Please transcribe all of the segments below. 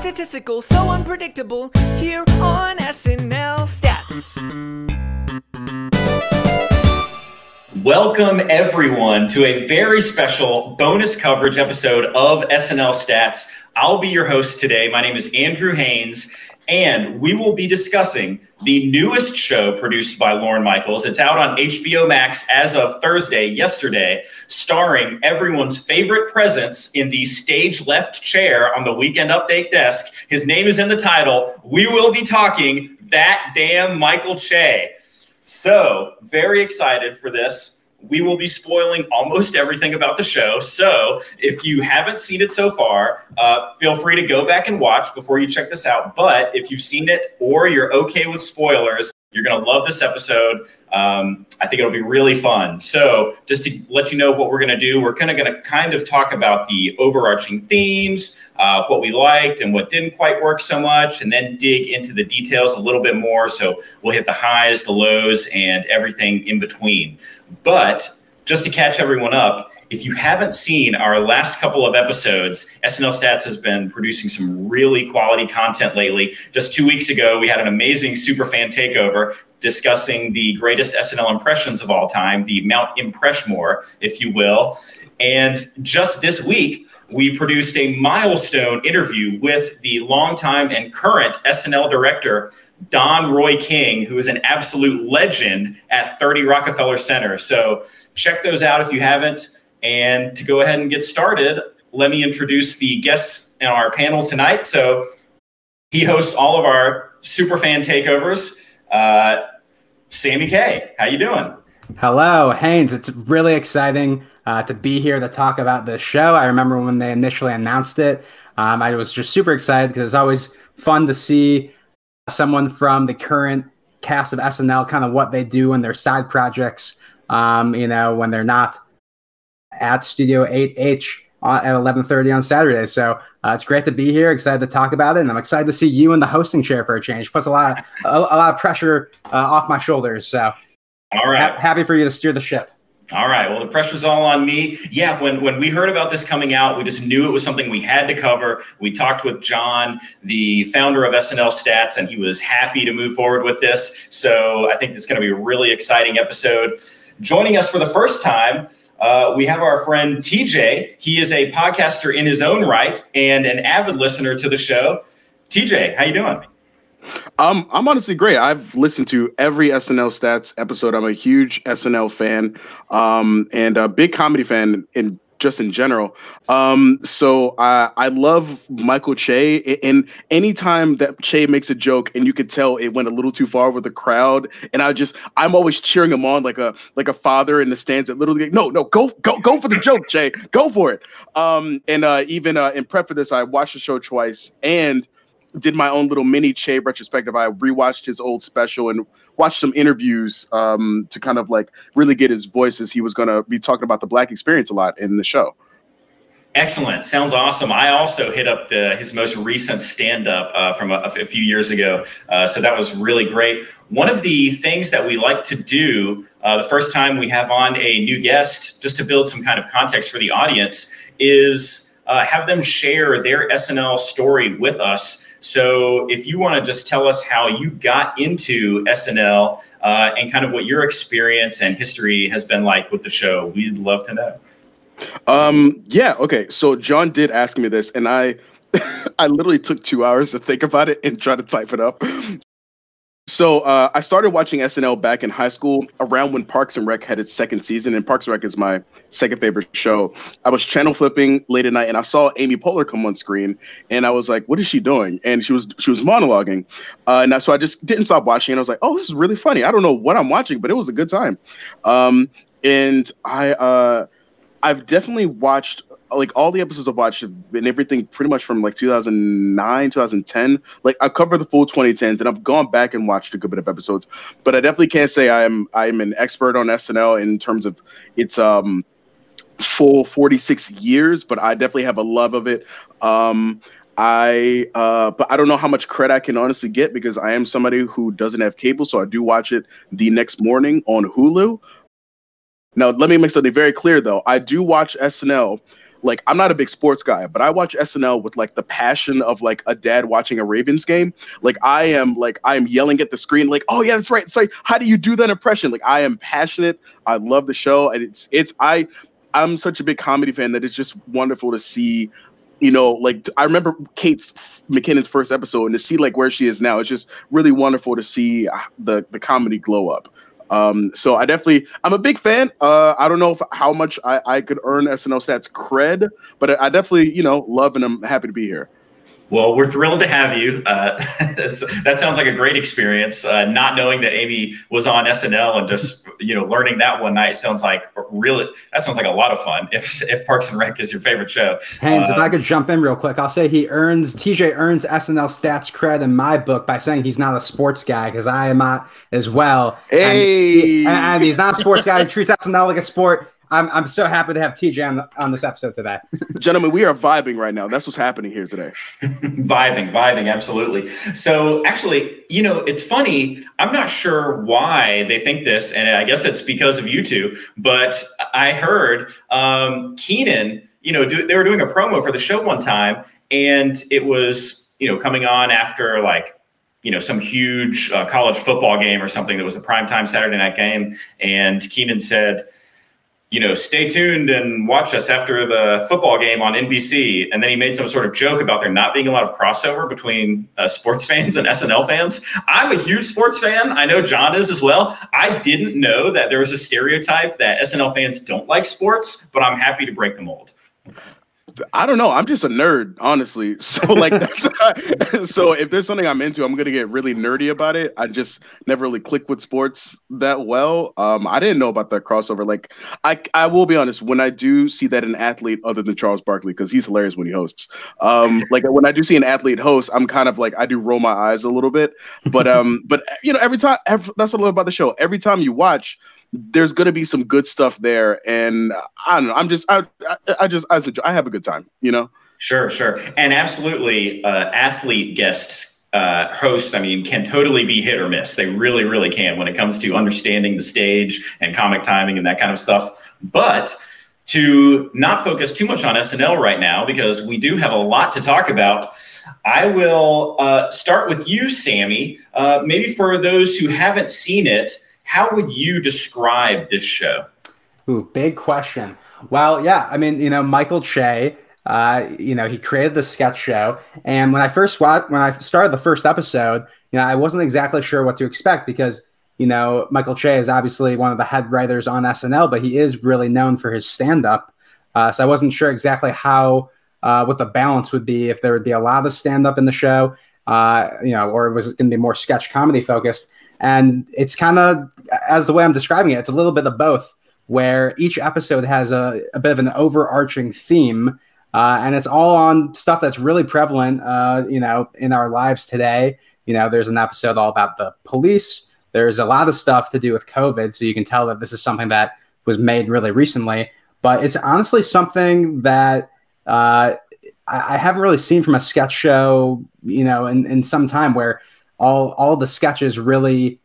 statistical, so unpredictable here on SNL Stats. Welcome, everyone, to a very special bonus coverage episode of SNL Stats. I'll be your host today. My name is Andrew Haynes, and we will be discussing the newest show produced by Lorne Michaels. It's out on HBO Max as of Thursday, yesterday, starring everyone's favorite presence in the stage left chair on the Weekend Update desk. His name is in the title. We will be talking that damn Michael Che. So, very excited for this we will be spoiling almost everything about the show. So if you haven't seen it so far, uh, feel free to go back and watch before you check this out. But if you've seen it or you're okay with spoilers, you're going to love this episode. Um, I think it'll be really fun. So, just to let you know what we're going to do, we're kind of going to kind of talk about the overarching themes, uh, what we liked and what didn't quite work so much, and then dig into the details a little bit more. So, we'll hit the highs, the lows, and everything in between. But just to catch everyone up, if you haven't seen our last couple of episodes, SNL Stats has been producing some really quality content lately. Just two weeks ago, we had an amazing super fan takeover discussing the greatest SNL impressions of all time, the Mount Impreshmore, if you will. And just this week, we produced a milestone interview with the longtime and current SNL director, Don Roy King, who is an absolute legend at 30 Rockefeller Center. So check those out if you haven't. And to go ahead and get started, let me introduce the guests in our panel tonight. So he hosts all of our super fan takeovers. Uh, Sammy Kay, how you doing? Hello, Haynes. It's really exciting uh, to be here to talk about this show. I remember when they initially announced it, um, I was just super excited because it's always fun to see someone from the current cast of SNL, kind of what they do in their side projects. Um, you know, when they're not at Studio 8H at 11:30 on Saturday. So uh, it's great to be here. Excited to talk about it, and I'm excited to see you in the hosting chair for a change. Puts a lot, of, a, a lot of pressure uh, off my shoulders. So, all right, ha- happy for you to steer the ship. All right. Well, the pressure's all on me. Yeah. When when we heard about this coming out, we just knew it was something we had to cover. We talked with John, the founder of SNL Stats, and he was happy to move forward with this. So I think it's going to be a really exciting episode. Joining us for the first time, uh, we have our friend TJ. He is a podcaster in his own right and an avid listener to the show. TJ, how you doing? Um, I'm honestly great. I've listened to every SNL Stats episode. I'm a huge SNL fan, um, and a big comedy fan in just in general. Um, so I I love Michael Che, and anytime that Che makes a joke, and you could tell it went a little too far with the crowd, and I just I'm always cheering him on like a like a father in the stands that literally no no go go go for the joke, Che, go for it. Um, and uh, even uh, in prep for this, I watched the show twice and did my own little mini Che retrospective. I rewatched his old special and watched some interviews um, to kind of like really get his voice as he was going to be talking about the black experience a lot in the show. Excellent. Sounds awesome. I also hit up the his most recent stand up uh, from a, a, few years ago. Uh, so that was really great. One of the things that we like to do uh, the first time we have on a new guest, just to build some kind of context for the audience, is uh, have them share their SNL story with us. So if you want to just tell us how you got into SNL uh, and kind of what your experience and history has been like with the show, we'd love to know. Um, yeah, okay. So John did ask me this, and I I literally took two hours to think about it and try to type it up. So uh, I started watching SNL back in high school, around when Parks and Rec had its second season, and Parks and Rec is my second favorite show. I was channel flipping late at night, and I saw Amy Poehler come on screen, and I was like, "What is she doing?" And she was she was monologuing, uh, and so I just didn't stop watching. And I was like, "Oh, this is really funny." I don't know what I'm watching, but it was a good time. Um, and I uh, I've definitely watched like all the episodes I've watched been everything pretty much from like 2009, 2010. Like I covered the full 2010s, and I've gone back and watched a good bit of episodes. But I definitely can't say I'm I'm an expert on SNL in terms of its um full 46 years. But I definitely have a love of it. Um, I uh, but I don't know how much credit I can honestly get because I am somebody who doesn't have cable, so I do watch it the next morning on Hulu. Now, let me make something very clear though. I do watch SNL like I'm not a big sports guy, but I watch SNL with like the passion of like a dad watching a Ravens game. Like I am like I am yelling at the screen, like, oh yeah, that's right. Sorry, how do you do that impression? Like I am passionate. I love the show, and it's it's I I'm such a big comedy fan that it's just wonderful to see you know, like I remember Kate's McKinnon's first episode, and to see like where she is now, it's just really wonderful to see uh, the the comedy glow up. Um, so I definitely, I'm a big fan. Uh, I don't know if, how much I, I could earn SNL Stats cred, but I, I definitely, you know, love and I'm happy to be here. Well, we're thrilled to have you. Uh, that sounds like a great experience. Uh, not knowing that Amy was on SNL and just you know learning that one night sounds like really that sounds like a lot of fun. If if Parks and Rec is your favorite show, Haynes, uh, if I could jump in real quick, I'll say he earns TJ earns SNL stats cred in my book by saying he's not a sports guy because I am not as well. Hey, and, and he's not a sports guy. He treats SNL like a sport. I'm, I'm so happy to have TJ on, on this episode today. Gentlemen, we are vibing right now. That's what's happening here today. vibing, vibing, absolutely. So, actually, you know, it's funny. I'm not sure why they think this, and I guess it's because of you two, but I heard um, Kenan, you know, do, they were doing a promo for the show one time, and it was, you know, coming on after like you know some huge uh, college football game or something that was a primetime Saturday night game, and Kenan said, you know, stay tuned and watch us after the football game on NBC. And then he made some sort of joke about there not being a lot of crossover between uh, sports fans and SNL fans. I'm a huge sports fan. I know John is as well. I didn't know that there was a stereotype that SNL fans don't like sports, but I'm happy to break the mold. I don't know. I'm just a nerd, honestly. So like, so if there's something I'm into, I'm gonna get really nerdy about it. I just never really click with sports that well. Um, I didn't know about that crossover. Like, I I will be honest. When I do see that an athlete other than Charles Barkley, because he's hilarious when he hosts. Um, like when I do see an athlete host, I'm kind of like I do roll my eyes a little bit. But um, but you know, every time every, that's what I love about the show. Every time you watch there's going to be some good stuff there and i don't know i'm just i, I, just I, I have a good time you know? Sure sure. And absolutely uh, athlete guests uh, hosts i mean can totally be hit or miss. They really really can when it comes to understanding the stage and comic timing and that kind of stuff. But to not focus too much on snl right now because we do have a lot to talk about I will uh, start with you, Sammy. Uh, maybe for those who haven't seen it, how would you describe this show? Ooh, big question. Well, yeah, I mean, you know, Michael Che, uh, you know, he created the sketch show, and when I first watched, when I started the first episode, you know, I wasn't exactly sure what to expect because you know Michael Che is obviously one of the head writers on SNL, but he is really known for his stand-up. Uh, so I wasn't sure exactly how uh, what the balance would be if there would be a lot of stand-up in the show, uh, you know, or was it going to be more sketch comedy focused? And it's kind of, as the way I'm describing it, it's a little bit of both, where each episode has a, a bit of an overarching theme. Uh, and it's all on stuff that's really prevalent, uh, you know, in our lives today. You know, there's an episode all about the police. There's a lot of stuff to do with COVID, so you can tell that this is something that was made really recently. But it's honestly something that uh, I, I haven't really seen from a sketch show, you know, in, in some time where all all the sketches really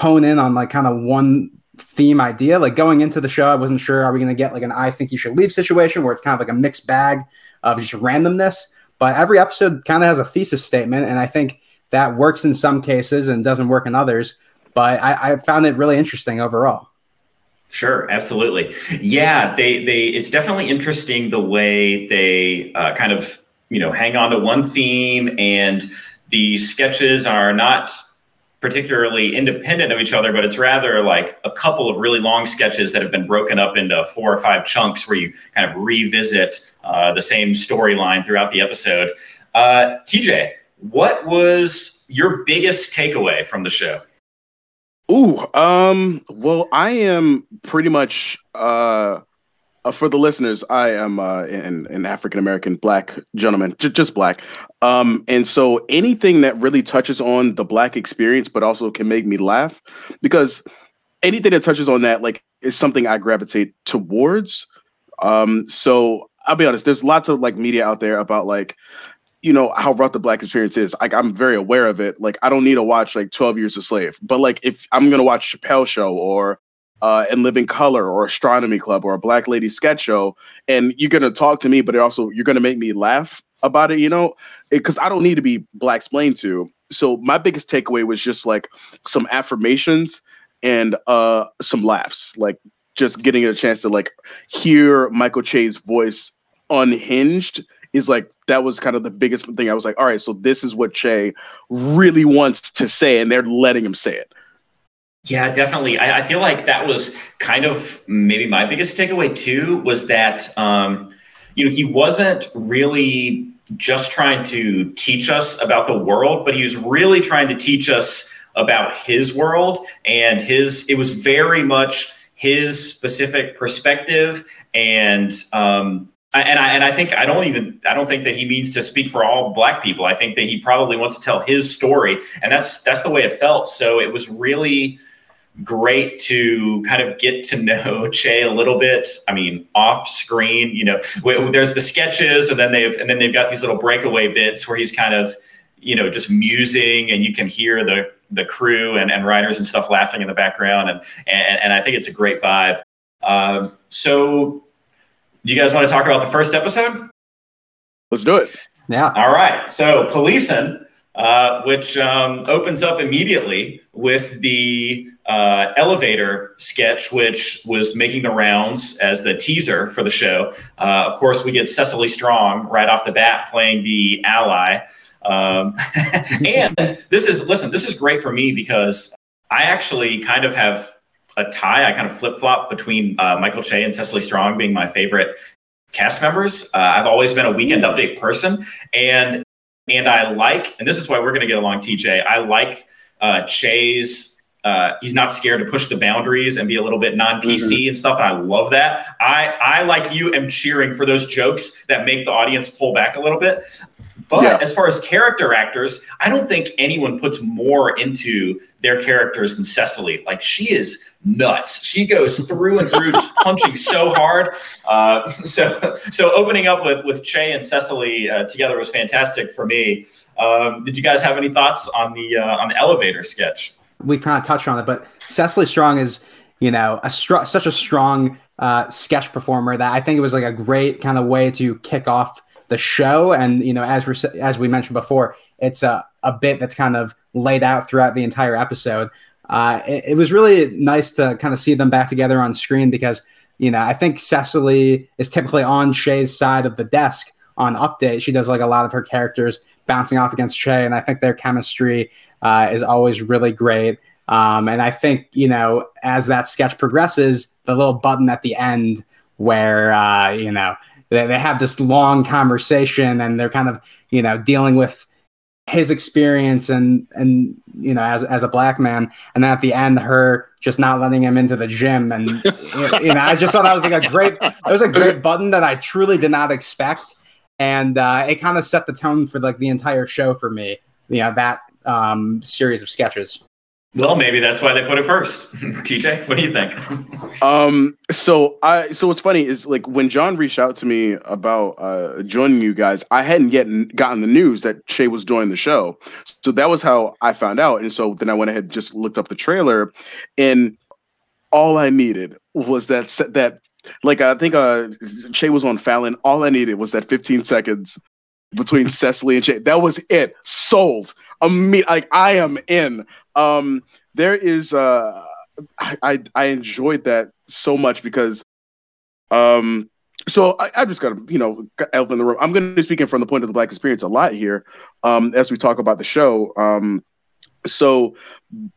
hone in on like kind of one theme idea. Like going into the show, I wasn't sure are we going to get like an I think you should leave situation where it's kind of like a mixed bag of just randomness. But every episode kind of has a thesis statement, and I think that works in some cases and doesn't work in others. But I, I found it really interesting overall. Sure, absolutely. Yeah, they they it's definitely interesting the way they uh, kind of you know hang on to one theme and the sketches are not particularly independent of each other, but it's rather like a couple of really long sketches that have been broken up into four or five chunks where you kind of revisit uh, the same storyline throughout the episode. Uh, TJ, what was your biggest takeaway from the show? Ooh, um, well, I am pretty much uh uh, for the listeners, I am uh, an, an African American black gentleman, j- just black. Um, and so anything that really touches on the black experience, but also can make me laugh, because anything that touches on that, like, is something I gravitate towards. Um, so I'll be honest, there's lots of like media out there about like, you know, how rough the black experience is. Like, I'm very aware of it. Like, I don't need to watch like 12 Years a Slave, but like, if I'm gonna watch Chappelle Show or uh, In Living Color or Astronomy Club or a Black Lady sketch show, and you're gonna talk to me, but also you're gonna make me laugh about it, you know, because I don't need to be black explained to. So my biggest takeaway was just like some affirmations and uh some laughs, like just getting a chance to like hear Michael Che's voice unhinged is like that was kind of the biggest thing. I was like, all right, so this is what Che really wants to say, and they're letting him say it. Yeah, definitely. I, I, feel like that was kind of maybe my biggest takeaway too was that um, you know he wasn't really just trying to teach us about the world, but he was really trying to teach us about his world and his. It was very much his specific perspective and um, and I and I think I don't even I don't think that he means to speak for all black people. I think that he probably wants to tell his story, and that's that's the way it felt. So it was really great to kind of get to know Che a little bit. I mean, off screen, you know, there's the sketches, and then they've and then they've got these little breakaway bits where he's kind of, you know, just musing, and you can hear the the crew and, and writers and stuff laughing in the background, and and, and I think it's a great vibe. Um, so, do you guys want to talk about the first episode? Let's do it. Yeah. All right. So, policing uh, which um, opens up immediately with the uh, elevator sketch, which was making the rounds as the teaser for the show. Uh, of course, we get Cecily Strong right off the bat playing the ally. Um, and this is, listen, this is great for me because I actually kind of have a tie. I kind of flip flop between uh, Michael Che and Cecily Strong being my favorite cast members. Uh, I've always been a weekend update person. And and I like, and this is why we're going to get along, TJ. I like uh, Che's. Uh, he's not scared to push the boundaries and be a little bit non-PC mm-hmm. and stuff. And I love that. I, I like you am cheering for those jokes that make the audience pull back a little bit. But yeah. as far as character actors, I don't think anyone puts more into their characters than Cecily. Like she is nuts. She goes through and through, just punching so hard. Uh, so, so opening up with with Che and Cecily uh, together was fantastic for me. Um, did you guys have any thoughts on the uh, on the elevator sketch? We kind of touched on it, but Cecily Strong is you know a str- such a strong uh, sketch performer that I think it was like a great kind of way to kick off the show. And you know, as we as we mentioned before, it's a a bit that's kind of laid out throughout the entire episode uh, it, it, was really nice to kind of see them back together on screen because you know I think Cecily is typically on Che's side of the desk on update. She does like a lot of her characters bouncing off against Che, and I think their chemistry uh, is always really great. Um, and I think you know as that sketch progresses, the little button at the end where uh, you know they, they have this long conversation and they're kind of you know dealing with his experience and and you know as as a black man. And then at the end her just not letting him into the gym and you know i just thought that was like a great it was a great button that i truly did not expect. And uh, it kind of set the tone for like the entire show for me. You know that um, series of sketches well, maybe that's why they put it first. TJ, what do you think? Um, so I so what's funny is like when John reached out to me about uh joining you guys, I hadn't yet gotten the news that Che was joining the show. So that was how I found out. And so then I went ahead and just looked up the trailer and all I needed was that that like I think uh Che was on Fallon. All I needed was that 15 seconds between Cecily and Che. That was it. Sold. Me, like I am in. Um, there is uh, I, I, I enjoyed that so much because um so I, I just got to, you know, elf in the room. I'm going to be speaking from the point of the black experience a lot here, um, as we talk about the show. Um, so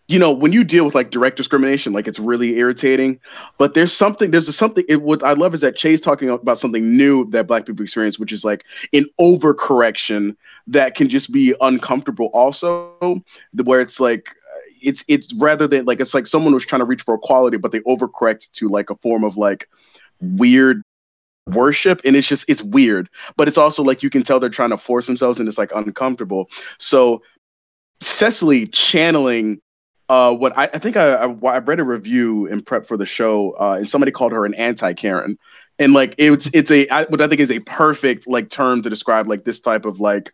you know when you deal with like direct discrimination like it's really irritating but there's something there's a, something it what i love is that Che's talking about something new that black people experience which is like an overcorrection that can just be uncomfortable also where it's like it's it's rather than like it's like someone was trying to reach for equality but they overcorrect to like a form of like weird worship and it's just it's weird but it's also like you can tell they're trying to force themselves and it's like uncomfortable. So Cecily channeling uh, what I, I think I, I, I, read a review in prep for the show, uh, and somebody called her an anti Karen, and like it's it's a I, what I think is a perfect like term to describe like this type of like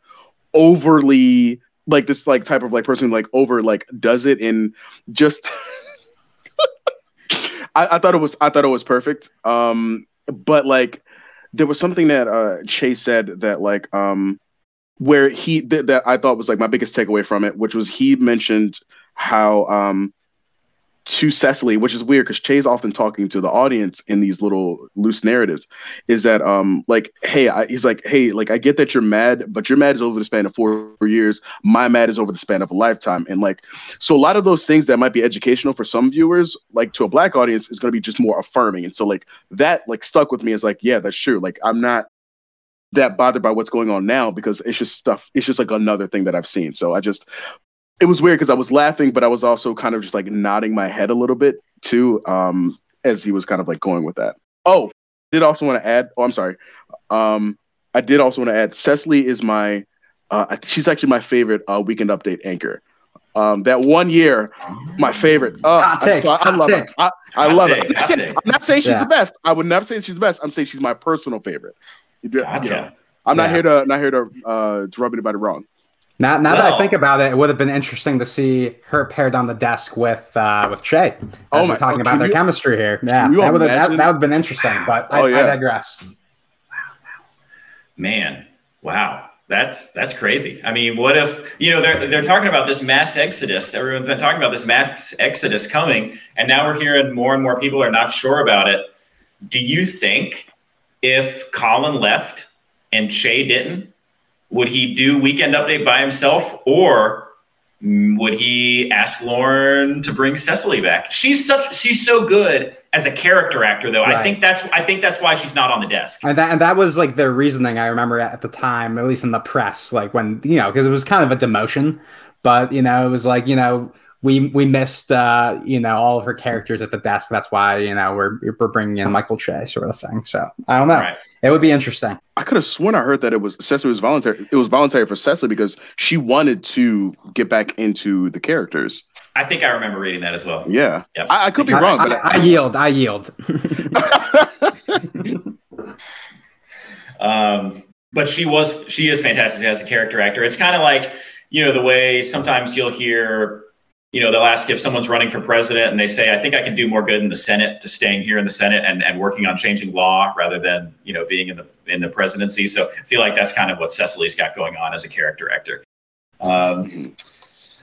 overly like this like type of like person like over like does it and just I, I thought it was I thought it was perfect. Um, but like there was something that uh Chase said that like um where he th- that I thought was like my biggest takeaway from it, which was he mentioned how um to Cecily, which is weird because Che's often talking to the audience in these little loose narratives, is that um like hey I, he's like hey like I get that you're mad, but your mad is over the span of four years. My mad is over the span of a lifetime, and like so a lot of those things that might be educational for some viewers, like to a black audience, is going to be just more affirming, and so like that like stuck with me as like yeah that's true. Like I'm not that bothered by what's going on now because it's just stuff. It's just like another thing that I've seen. So I just it was weird because I was laughing, but I was also kind of just like nodding my head a little bit too, um, as he was kind of like going with that. Oh, did also want to add. Oh, I'm sorry. Um, I did also want to add. Cecily is my. Uh, she's actually my favorite uh, weekend update anchor. Um, that one year, my favorite. Uh, Hot take, I, I love take. her. I, I love take, her. I'm not, saying. I'm not saying she's Yeah. the best. I would never say she's the best. I'm saying she's my personal favorite. You do- you Gotcha. know, I'm not here to not here to uh, to rub anybody wrong. Now, now that I think about it, it would have been interesting to see her paired on the desk with uh, with Che. As Oh we're my- talking oh, about can their you- chemistry here. Yeah, that would have that, that would have been interesting. But I, Oh, yeah. I digress. Man, wow. That's that's crazy. I mean, what if you know they're they're talking about this mass exodus? Everyone's been talking about this mass exodus coming, and now we're hearing more and more people are not sure about it. Do you think if Colin left and Che didn't, would he do weekend update by himself, or would he ask Lorne to bring Cecily back? She's such she's so good as a character actor, though. I think that's I think that's why she's not on the desk. And that, and that was like their reasoning. I remember at the time, at least in the press, like when you know, because it was kind of a demotion, but you know, it was like you know, we we missed uh, you know all of her characters at the desk. That's why you know we're we're bringing in Michael Che sort of thing. So I don't know. Right. It would be interesting. I could have sworn I heard that it was Cecily was voluntary. It was voluntary for Cecily because she wanted to get back into the characters. I think I remember reading that as well. Yeah, Yep. I, I could be I, wrong, but I, I yield. I yield. Um, but she was she is fantastic as a character actor. It's kind of like you know the way sometimes you'll hear you know they'll ask if someone's running for president and they say I think I can do more good in the Senate to staying here in the Senate and, and working on changing law rather than you know being in the in the presidency. So I feel like that's kind of what Cecily's got going on as a character actor. Um,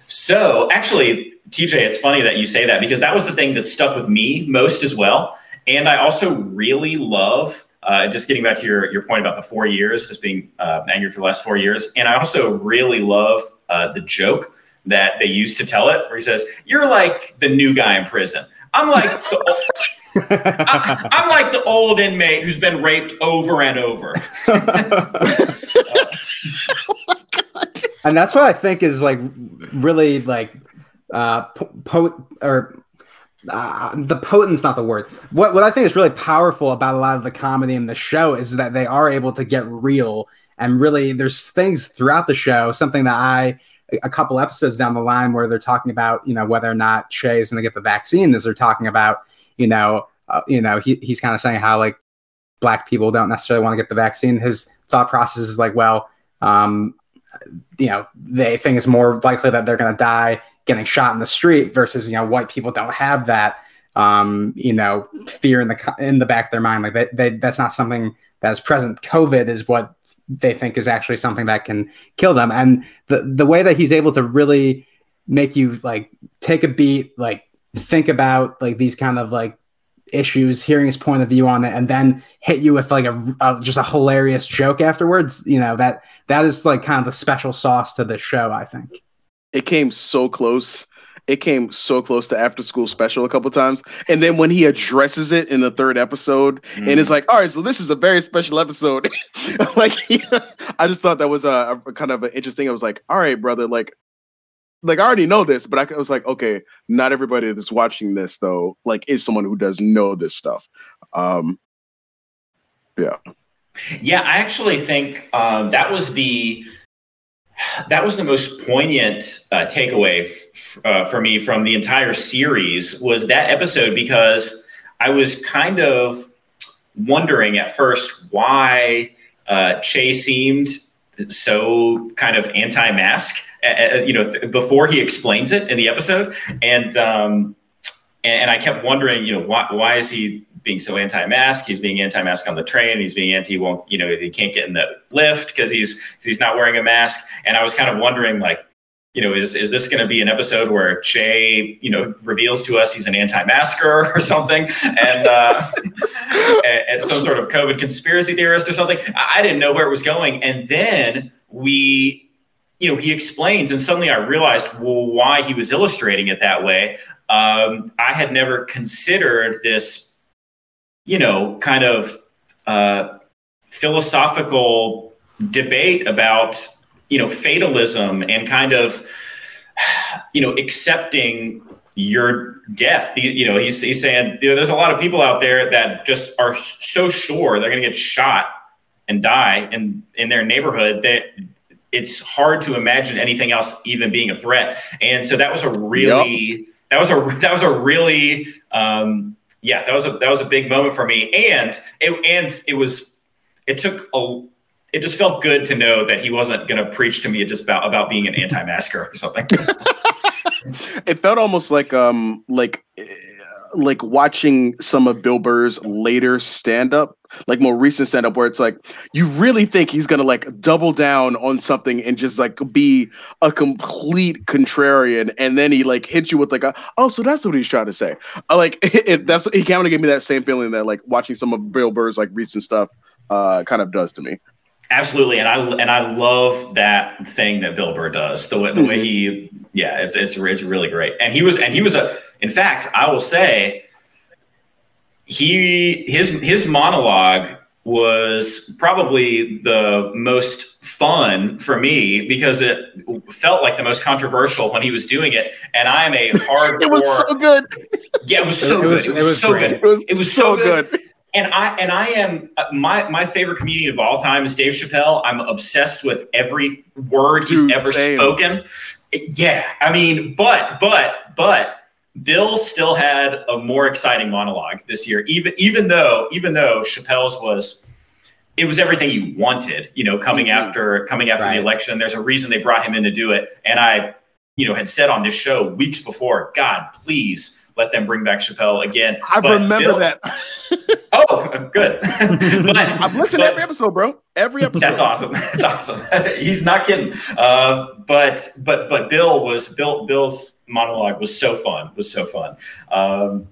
so actually, TJ, it's funny that you say that because that was the thing that stuck with me most as well. And I also really love, uh, just getting back to your, your point about the four years, just being uh, angry for the last four years. And I also really love uh, the joke that they used to tell it, where he says, "You're like the new guy in prison. I'm like the, I, I'm like the old inmate who's been raped over and over." and that's what I think is like really like uh po- po- or uh, the potent's not the word. What what I think is really powerful about a lot of the comedy in the show is that they are able to get real and really there's things throughout the show. Something that I a couple episodes down the line where they're talking about you know whether or not Che is going to get the vaccine. Is they're talking about you know uh, you know he, he's kind of saying how like black people don't necessarily want to get the vaccine. His thought process is like well. Um, you know they think it's more likely that they're going to die getting shot in the street versus you know white people don't have that um you know fear in the in the back of their mind like they, they that's not something that's present covid is what they think is actually something that can kill them and the the way that he's able to really make you like take a beat like think about like these kind of like issues hearing his point of view on it and then hit you with like a, a just a hilarious joke afterwards you know that that is like kind of the special sauce to the show i think it came so close. It came so close to after school special a couple times, and then when he addresses it in the third episode, and it's like, all right, so this is a very special episode. like, I just thought that was a, a kind of an interesting. I was like, all right, brother, like, like I already know this, but I was like, okay, not everybody that's watching this though, like, is someone who does know this stuff. Um, yeah. Yeah, I actually think um, that was the that was the most poignant uh, takeaway f- uh, for me from the entire series was that episode because I was kind of wondering at first why uh, Che seemed so kind of anti-mask, you know, th- before he explains it in the episode, and um, and I kept wondering, you know, why why is he being so anti-mask? He's being anti-mask on the train. He's being anti. Won't you know? He can't get in the lift because he's he's not wearing a mask. And I was kind of wondering, like, you know, is is this going to be an episode where Che, you know, reveals to us he's an anti-masker or something, and, uh, and, and some sort of COVID conspiracy theorist or something? I didn't know where it was going, and then we, you know, he explains, and suddenly I realized well why he was illustrating it that way. Um, I had never considered this, you know, kind of uh, philosophical debate about you know fatalism and kind of you know accepting your death you know he's, he's saying you know, there's a lot of people out there that just are so sure they're going to get shot and die in in their neighborhood that it's hard to imagine anything else even being a threat and so that was a really yep. that was a that was a really um, yeah that was a that was a big moment for me and it and it was it took a it just felt good to know that he wasn't going to preach to me just about about being an anti-masker or something. it felt almost like um like eh, like watching some of Bill Burr's later stand up, like more recent stand up, where it's like you really think he's gonna like double down on something and just like be a complete contrarian, and then he like hits you with like a oh, so that's what he's trying to say. I like it, it, that's he kind of gave me that same feeling that like watching some of Bill Burr's like recent stuff uh kind of does to me. Absolutely, and I and I love that thing that Bill Burr does. The way the way he, yeah, it's it's it's really great. And he was and he was a. In fact, I will say, he his his monologue was probably the most fun for me because it felt like the most controversial when he was doing it. And I am a hard it was so good. Yeah, it was so it was, good. It was, it was so good. It was, it was so, so good. good and I and I am uh, my my favorite comedian of all time is Dave Chappelle. I'm obsessed with every word he's Dude, ever same. spoken. Yeah, I mean, but but but Bill still had a more exciting monologue this year. Even even though even though Chappelle's was it was everything you wanted, you know, coming mm-hmm. after coming after right. the election. There's a reason they brought him in to do it, and I, you know, had said on this show weeks before, God, please let them bring back Chappelle again. I but remember Bill, that. oh, good. but, I've listened but, to every episode, bro. Every episode. That's awesome. That's awesome. He's not kidding. Uh, but but but Bill was Bill Bill's monologue was so fun. Was so fun. Um,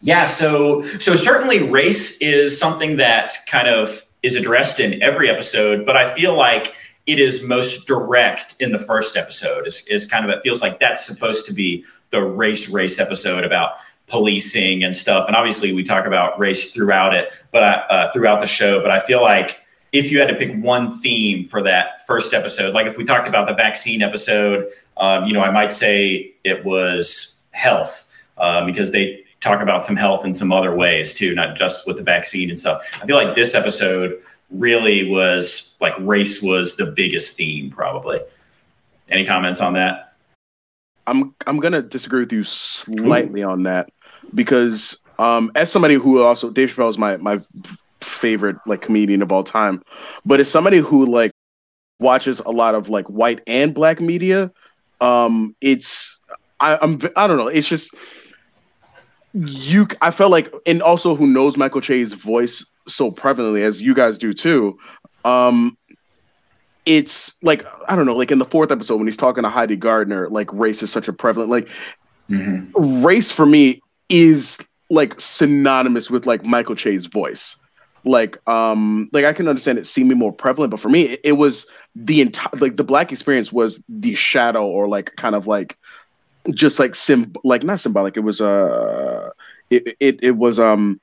yeah. So so certainly race is something that kind of is addressed in every episode, but I feel like it is most direct in the first episode is, is kind of it feels like that's supposed to be the race race episode about policing and stuff. And obviously we talk about race throughout it but uh, throughout the show but i feel like if you had to pick one theme for that first episode like if we talked about the vaccine episode um, you know i might say it was health um, because they talk about some health in some other ways too not just with the vaccine and stuff. I feel like this episode really was like race was the biggest theme probably. Any comments on that? I'm i'm gonna disagree with you slightly on that because um as somebody who also dave chappelle is my my favorite like comedian of all time but as somebody who like watches a lot of like white and black media um it's I, i'm i don't know it's just you i felt like and also who knows michael che's voice so prevalently as you guys do too um it's like i don't know like in the fourth episode when he's talking to heidi gardner like race is such a prevalent like mm-hmm. race for me is like synonymous with like michael che's voice like um like i can understand it seeming more prevalent but for me it, it was the entire like the black experience was the shadow or like kind of like just like sim like not symbolic it was uh it it, it was um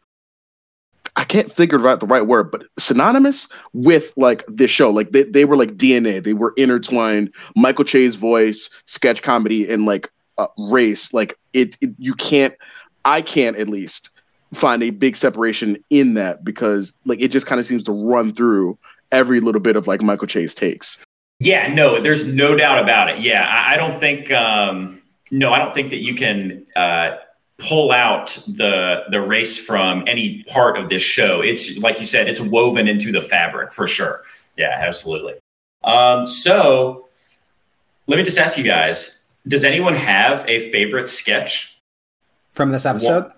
I can't figure out the right word, but synonymous with like this show. Like they, they were like DNA. They were intertwined. Michael Che's voice, sketch comedy, and like uh, race. Like it, it, you can't. I can't at least find a big separation in that because like it just kind of seems to run through every little bit of like Michael Che's takes. Yeah, no, there's no doubt about it. Yeah, I, I don't think. um no, I don't think that you can. uh pull out the the race from any part of this show. It's like you said, it's woven into the fabric for sure. Yeah, absolutely. Um, so let me just ask you guys: Does anyone have a favorite sketch from this episode?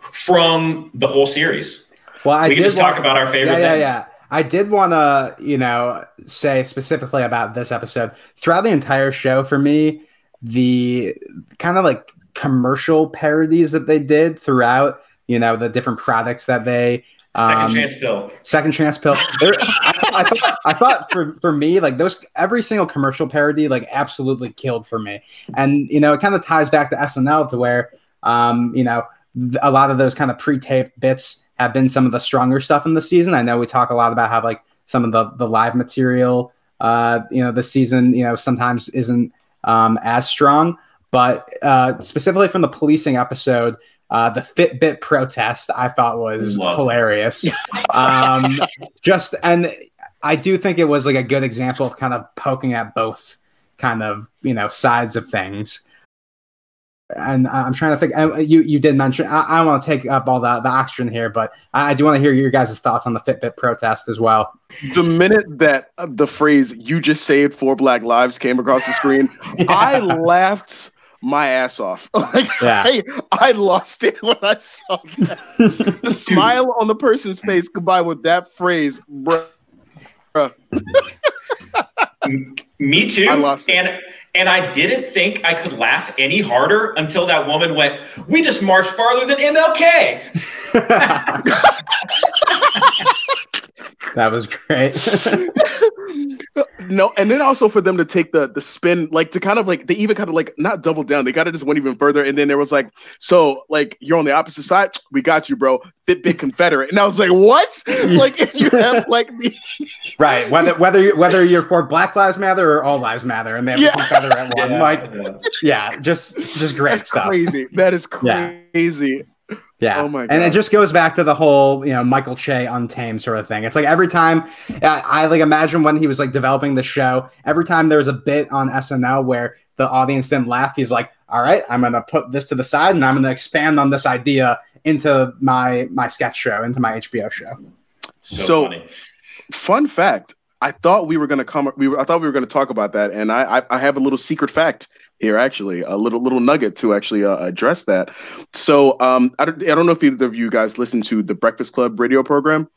From the whole series. Well, I we can just want- talk about our favorite yeah, yeah, yeah. I did want to, you know, say specifically about this episode. Throughout the entire show, for me, the kind of like commercial parodies that they did throughout, you know, the different products that they Second um, chance pill. second chance pill. There, I, thought, I, thought, I thought for for me, like those every single commercial parody, like absolutely killed for me. And you know, it kind of ties back to SNL to where, um, you know, th- a lot of those kind of pre-taped bits have been some of the stronger stuff in the season. I know we talk a lot about how like some of the the live material, uh, you know, this season, you know, sometimes isn't um, as strong. But uh, specifically from the policing episode, uh, the Fitbit protest I thought was Love hilarious. um, just and I do think it was like a good example of kind of poking at both kind of you know sides of things. And I'm trying to think. You you did mention. I, I don't want to take up all the the oxygen here, but I, I do want to hear your guys' thoughts on the Fitbit protest as well. The minute that uh, the phrase "you just saved four black lives" came across the screen, I laughed my ass off. Like Yeah. I, I lost it when I saw that. the smile on the person's face combined with that phrase, bruh. Me too. I lost it. and and I didn't think I could laugh any harder until that woman went, "We just marched farther than MLK." That was great. no, and then also for them to take the the spin, like to kind of like they even kind of like not double down. They kind of just went even further, and then there was like, so like you're on the opposite side, we got you, bro. Fitbit Confederate, and I was like, what? like if you have like the right. Whether whether you, whether you're for Black Lives Matter or All Lives Matter, and they have Yeah. the Confederate one, like yeah, just just great that's stuff. crazy. That is crazy. Yeah. Oh my And it just goes back to the whole, you know, Michael Che untamed sort of thing. It's like every time I, I like imagine when he was like developing the show, every time there was a bit on SNL where the audience didn't laugh, he's like, all right, I'm gonna put this to the side and I'm gonna expand on this idea into my my sketch show, into my HBO show. So, So- funny. Fun fact: I thought we were gonna come. We were, I thought we were gonna talk about that, and I, I, I have a little secret fact here, actually, a little little nugget to actually uh, address that. So, um, I don't, I don't know if either of you guys listen to the Breakfast Club radio program.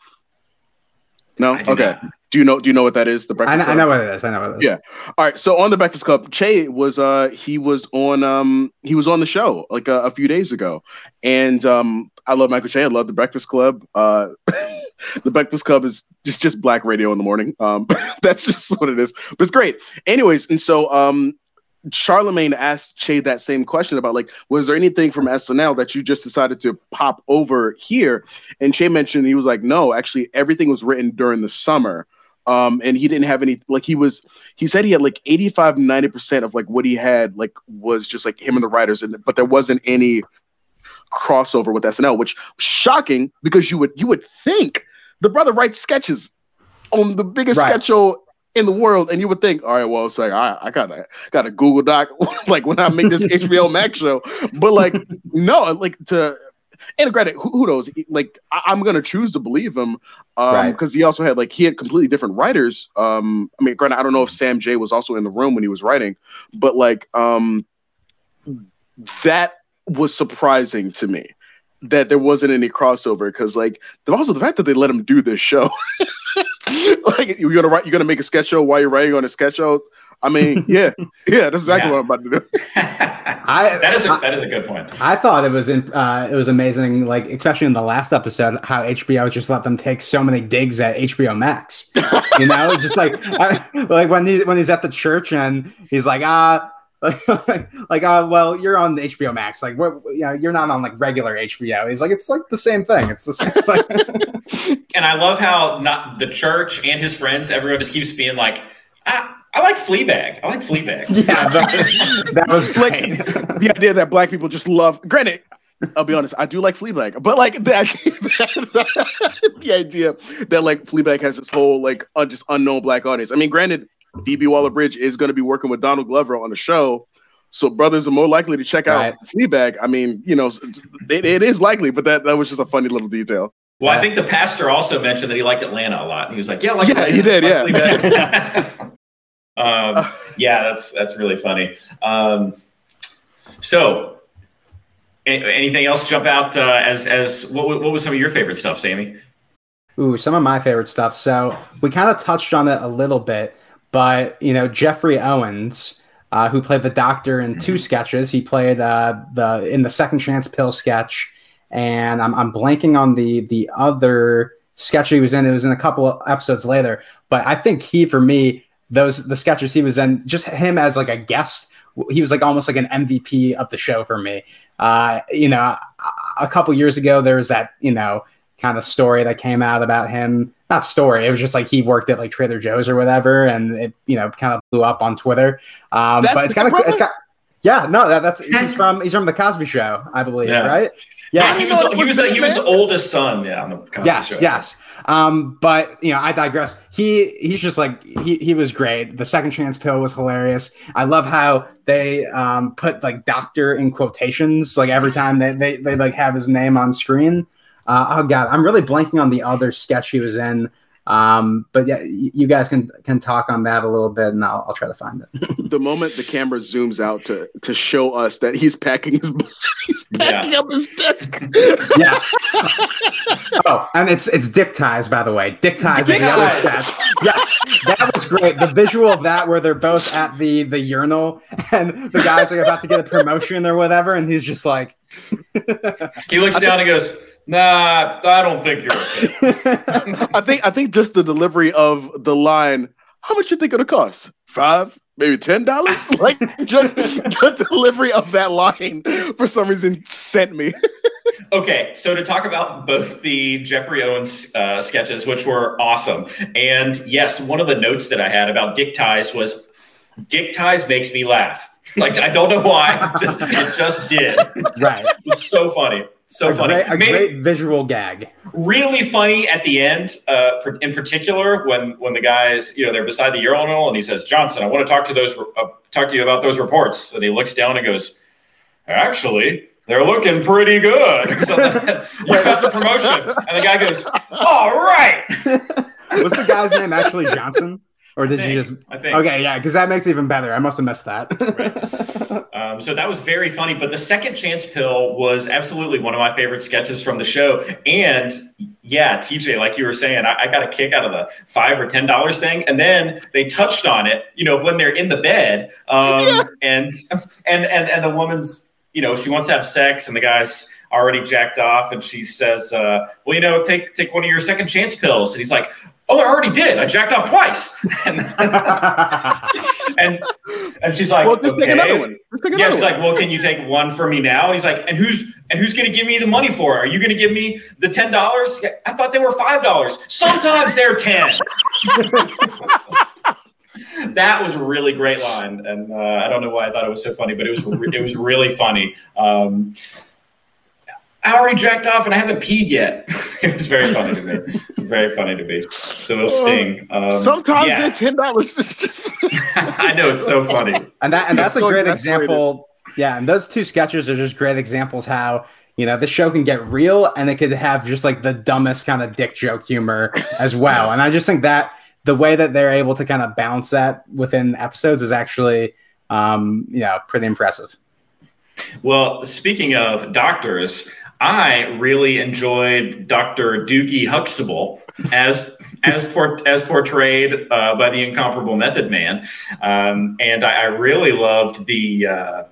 No, do okay. not. Do you know? Do you know what that is? The I, Breakfast know- I know what it is. I know what it is. Yeah. All right. So on the Breakfast Club, Che was uh he was on um he was on the show like a, a few days ago, and um I love Michael Che. I love the Breakfast Club. Uh, the Breakfast Club is just just black radio in the morning. Um, that's just what it is. But it's great. Anyways, and so um. Charlamagne asked Che that same question about like, was there anything from SNL that you just decided to pop over here? And Che mentioned he was like, no, actually everything was written during the summer. Um, and he didn't have any like he was he said he had like 85 90% of like what he had like was just like him and the writers and but there wasn't any crossover with SNL which shocking because you would you would think the brother writes sketches on the biggest Right. sketch show in the world and you would think all right well it's like I, I gotta got a Google Doc like when I make this HBO Max show. But like no like to and granted who, who knows? Like I, I'm gonna choose to believe him um Right. because he also had like he had completely different writers um i mean granted i don't know if Sam Jay was also in the room when he was writing but like um that was surprising to me that there wasn't any crossover because like the, also the fact that they let him do this show like you're gonna write you're gonna make a sketch show while you're writing on a sketch show i mean yeah yeah that's exactly Yeah. what i'm about to do I, that is a, I- that is a good point. I thought it was in, uh, it was amazing, like especially in the last episode, how HBO just let them take so many digs at HBO Max. You know, it's just like I, like when he when he's at the church and he's like, ah, like, like uh, well, you're on the HBO Max, like what, you know, you're not on like regular HBO. He's like, it's like the same thing. It's the same. Like, And I love how not the church and his friends, everyone just keeps being like, I, I like Fleabag. I like Fleabag. yeah, that, that was like the idea that black people just love granted I'll be honest, I do like Fleabag, but like the, the idea that like Fleabag has this whole like un, just unknown black audience. I mean, granted, Phoebe Waller-Bridge is going to be working with Donald Glover on the show, so brothers are more likely to check out Right. Fleabag. I mean, you know, it's- it, it is likely, but that that was just a funny little detail. Well, I think the pastor also mentioned that he liked Atlanta a lot. He was like, "Yeah, I like Yeah, Atlanta. he did, yeah. Um, yeah, that's that's really funny. Um, so, anything else jump out uh, as as what, what was some of your favorite stuff, Sammy? Ooh, some of my favorite stuff. So we kind of touched on it a little bit, but you know, Jeffrey Owens, uh, who played the Doctor in two mm-hmm. sketches. He played uh, the in the Second Chance Pill sketch, and I'm, I'm blanking on the the other sketch he was in. It was in a couple of episodes later, but I think he, for me, those the sketches he was in, just him as like a guest he was like almost like an MVP of the show for me. Uh, you know, a couple years ago there was that you know kind of story that came out about him. Not story. It was just like he worked at like Trader Joe's or whatever, and it you know kind of blew up on Twitter. Um, but it's kind of it's got yeah no that, that's he's from he's from the Cosby Show I believe yeah. right. Yeah, he was, the, he, was the, he was the oldest son. Yeah, on the Cosby yes, show. yes. Um, but you know, I digress. He he's just like he he was great. The second chance pill was hilarious. I love how they um put like doctor in quotations like every time they they, they like have his name on screen. Uh, oh god, I'm really blanking on the other sketch he was in. Um, but yeah, you guys can can talk on that a little bit, and I'll, I'll try to find it. the moment the camera zooms out to to show us that he's packing his he's packing yeah. up his desk. yes. oh, and it's it's dick ties, by the way. Dick ties dick is the other sketch. Yes, that was great. The visual of that, where they're both at the the urinal, and the guy's like about to get a promotion or whatever, and he's just like. he looks down and goes Nah, I don't think you're. I think I think just the delivery of the line. How much you think it'll cost? Five, maybe ten dollars. like just the delivery of that line for some reason sent me. okay, so to talk about both the Jeffrey Owens uh, sketches, which were awesome, and yes, one of the notes that I had about Dick Ties was Dick Ties makes me laugh. Like I don't know why, just, it just did. Right, it was so funny. So a funny. Great, a Maybe, great visual gag. Really funny at the end, uh, in particular when when the guys, you know, they're beside the urinal and he says, "Johnson, I want to talk to those uh, talk to you about those reports." And he looks down and goes, "Actually." They're looking pretty good. so yeah, that's the promotion. And the guy goes, "All right." Was the guy's name actually Johnson? Or did think, you just? I think. Okay, yeah, because that makes it even better. I must have missed that. right. um, so that was very funny. But the second chance pill was absolutely one of my favorite sketches from the show. And yeah, TJ, like you were saying, I, I got a kick out of the five or ten dollars thing. And then they touched on it, you know, when they're in the bed, um, yeah. and and and and the woman's, you know, she wants to have sex, and the guy's already jacked off, and she says, uh, "Well, you know, take take one of your second chance pills." And he's like, oh, I already did. I jacked off twice. and, and she's like, well, just okay. take another one. Just take another yeah, she's one. like, well, can you take one for me now? And he's like, and who's and who's going to give me the money for it? Are you going to give me the ten dollars? I thought they were five dollars. Sometimes they're ten. that was a really great line, and uh, I don't know why I thought it was so funny, but it was it was really funny. Um, I already jacked off and I haven't peed yet. it was very funny to me. It was very funny to me. So it'll sting. Um, Sometimes yeah. they're ten dollars. just. I know it's so funny, and that and that's a great example. Yeah, and those two sketches are just great examples how you know the show can get real and it could have just like the dumbest kind of dick joke humor as well. yes. And I just think that the way that they're able to kind of balance that within episodes is actually, um, you know, pretty impressive. Well, speaking of doctors, I really enjoyed Dr. Doogie Huxtable as as as portrayed uh, by the incomparable Method Man, um, and I, I, really loved the. Uh,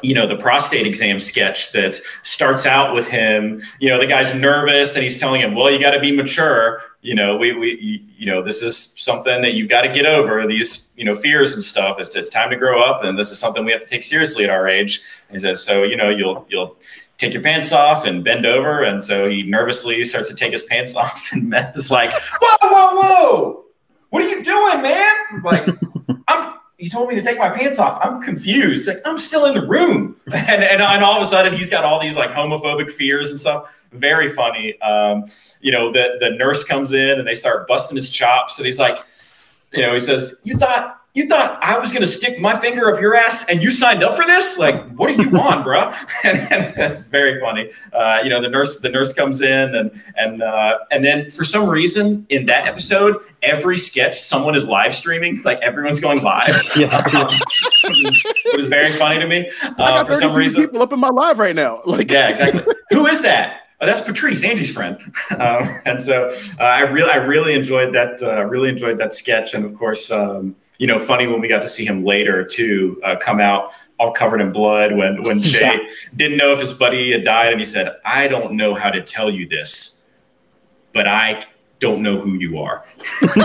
you know the prostate exam sketch that starts out with him you know the guy's nervous and he's telling him well you got to be mature you know we, we you know this is something that you've got to get over these you know fears and stuff it's, it's time to grow up and this is something we have to take seriously at our age he says so you know you'll you'll take your pants off and bend over. And so he nervously starts to take his pants off, and Meth is like, "Whoa, whoa, whoa! What are you doing, man?" like, I'm. You told me to take my pants off. I'm confused. Like I'm still in the room, and, and and all of a sudden he's got all these like homophobic fears and stuff. Very funny. Um, you know, the the nurse comes in and they start busting his chops, and he's like, you know, he says, "You thought you thought I was going to stick my finger up your ass and you signed up for this? Like, what do you want, bro? and, and that's very funny. Uh, you know, the nurse, the nurse comes in and, and, uh, and then for some reason in that episode, every sketch, someone is live streaming, like everyone's going live. yeah. it was very funny to me. I got Uh, for some reason, people up in my live right now. Like, yeah, exactly. Who is that? Oh, that's Patrice, Angie's friend. Um, and so uh, I really, I really enjoyed that. Uh, really enjoyed that sketch, and of course, um, you know, funny when we got to see him later too, uh, come out all covered in blood when when Jay didn't know if his buddy had died, and he said, "I don't know how to tell you this, but I don't know who you are." and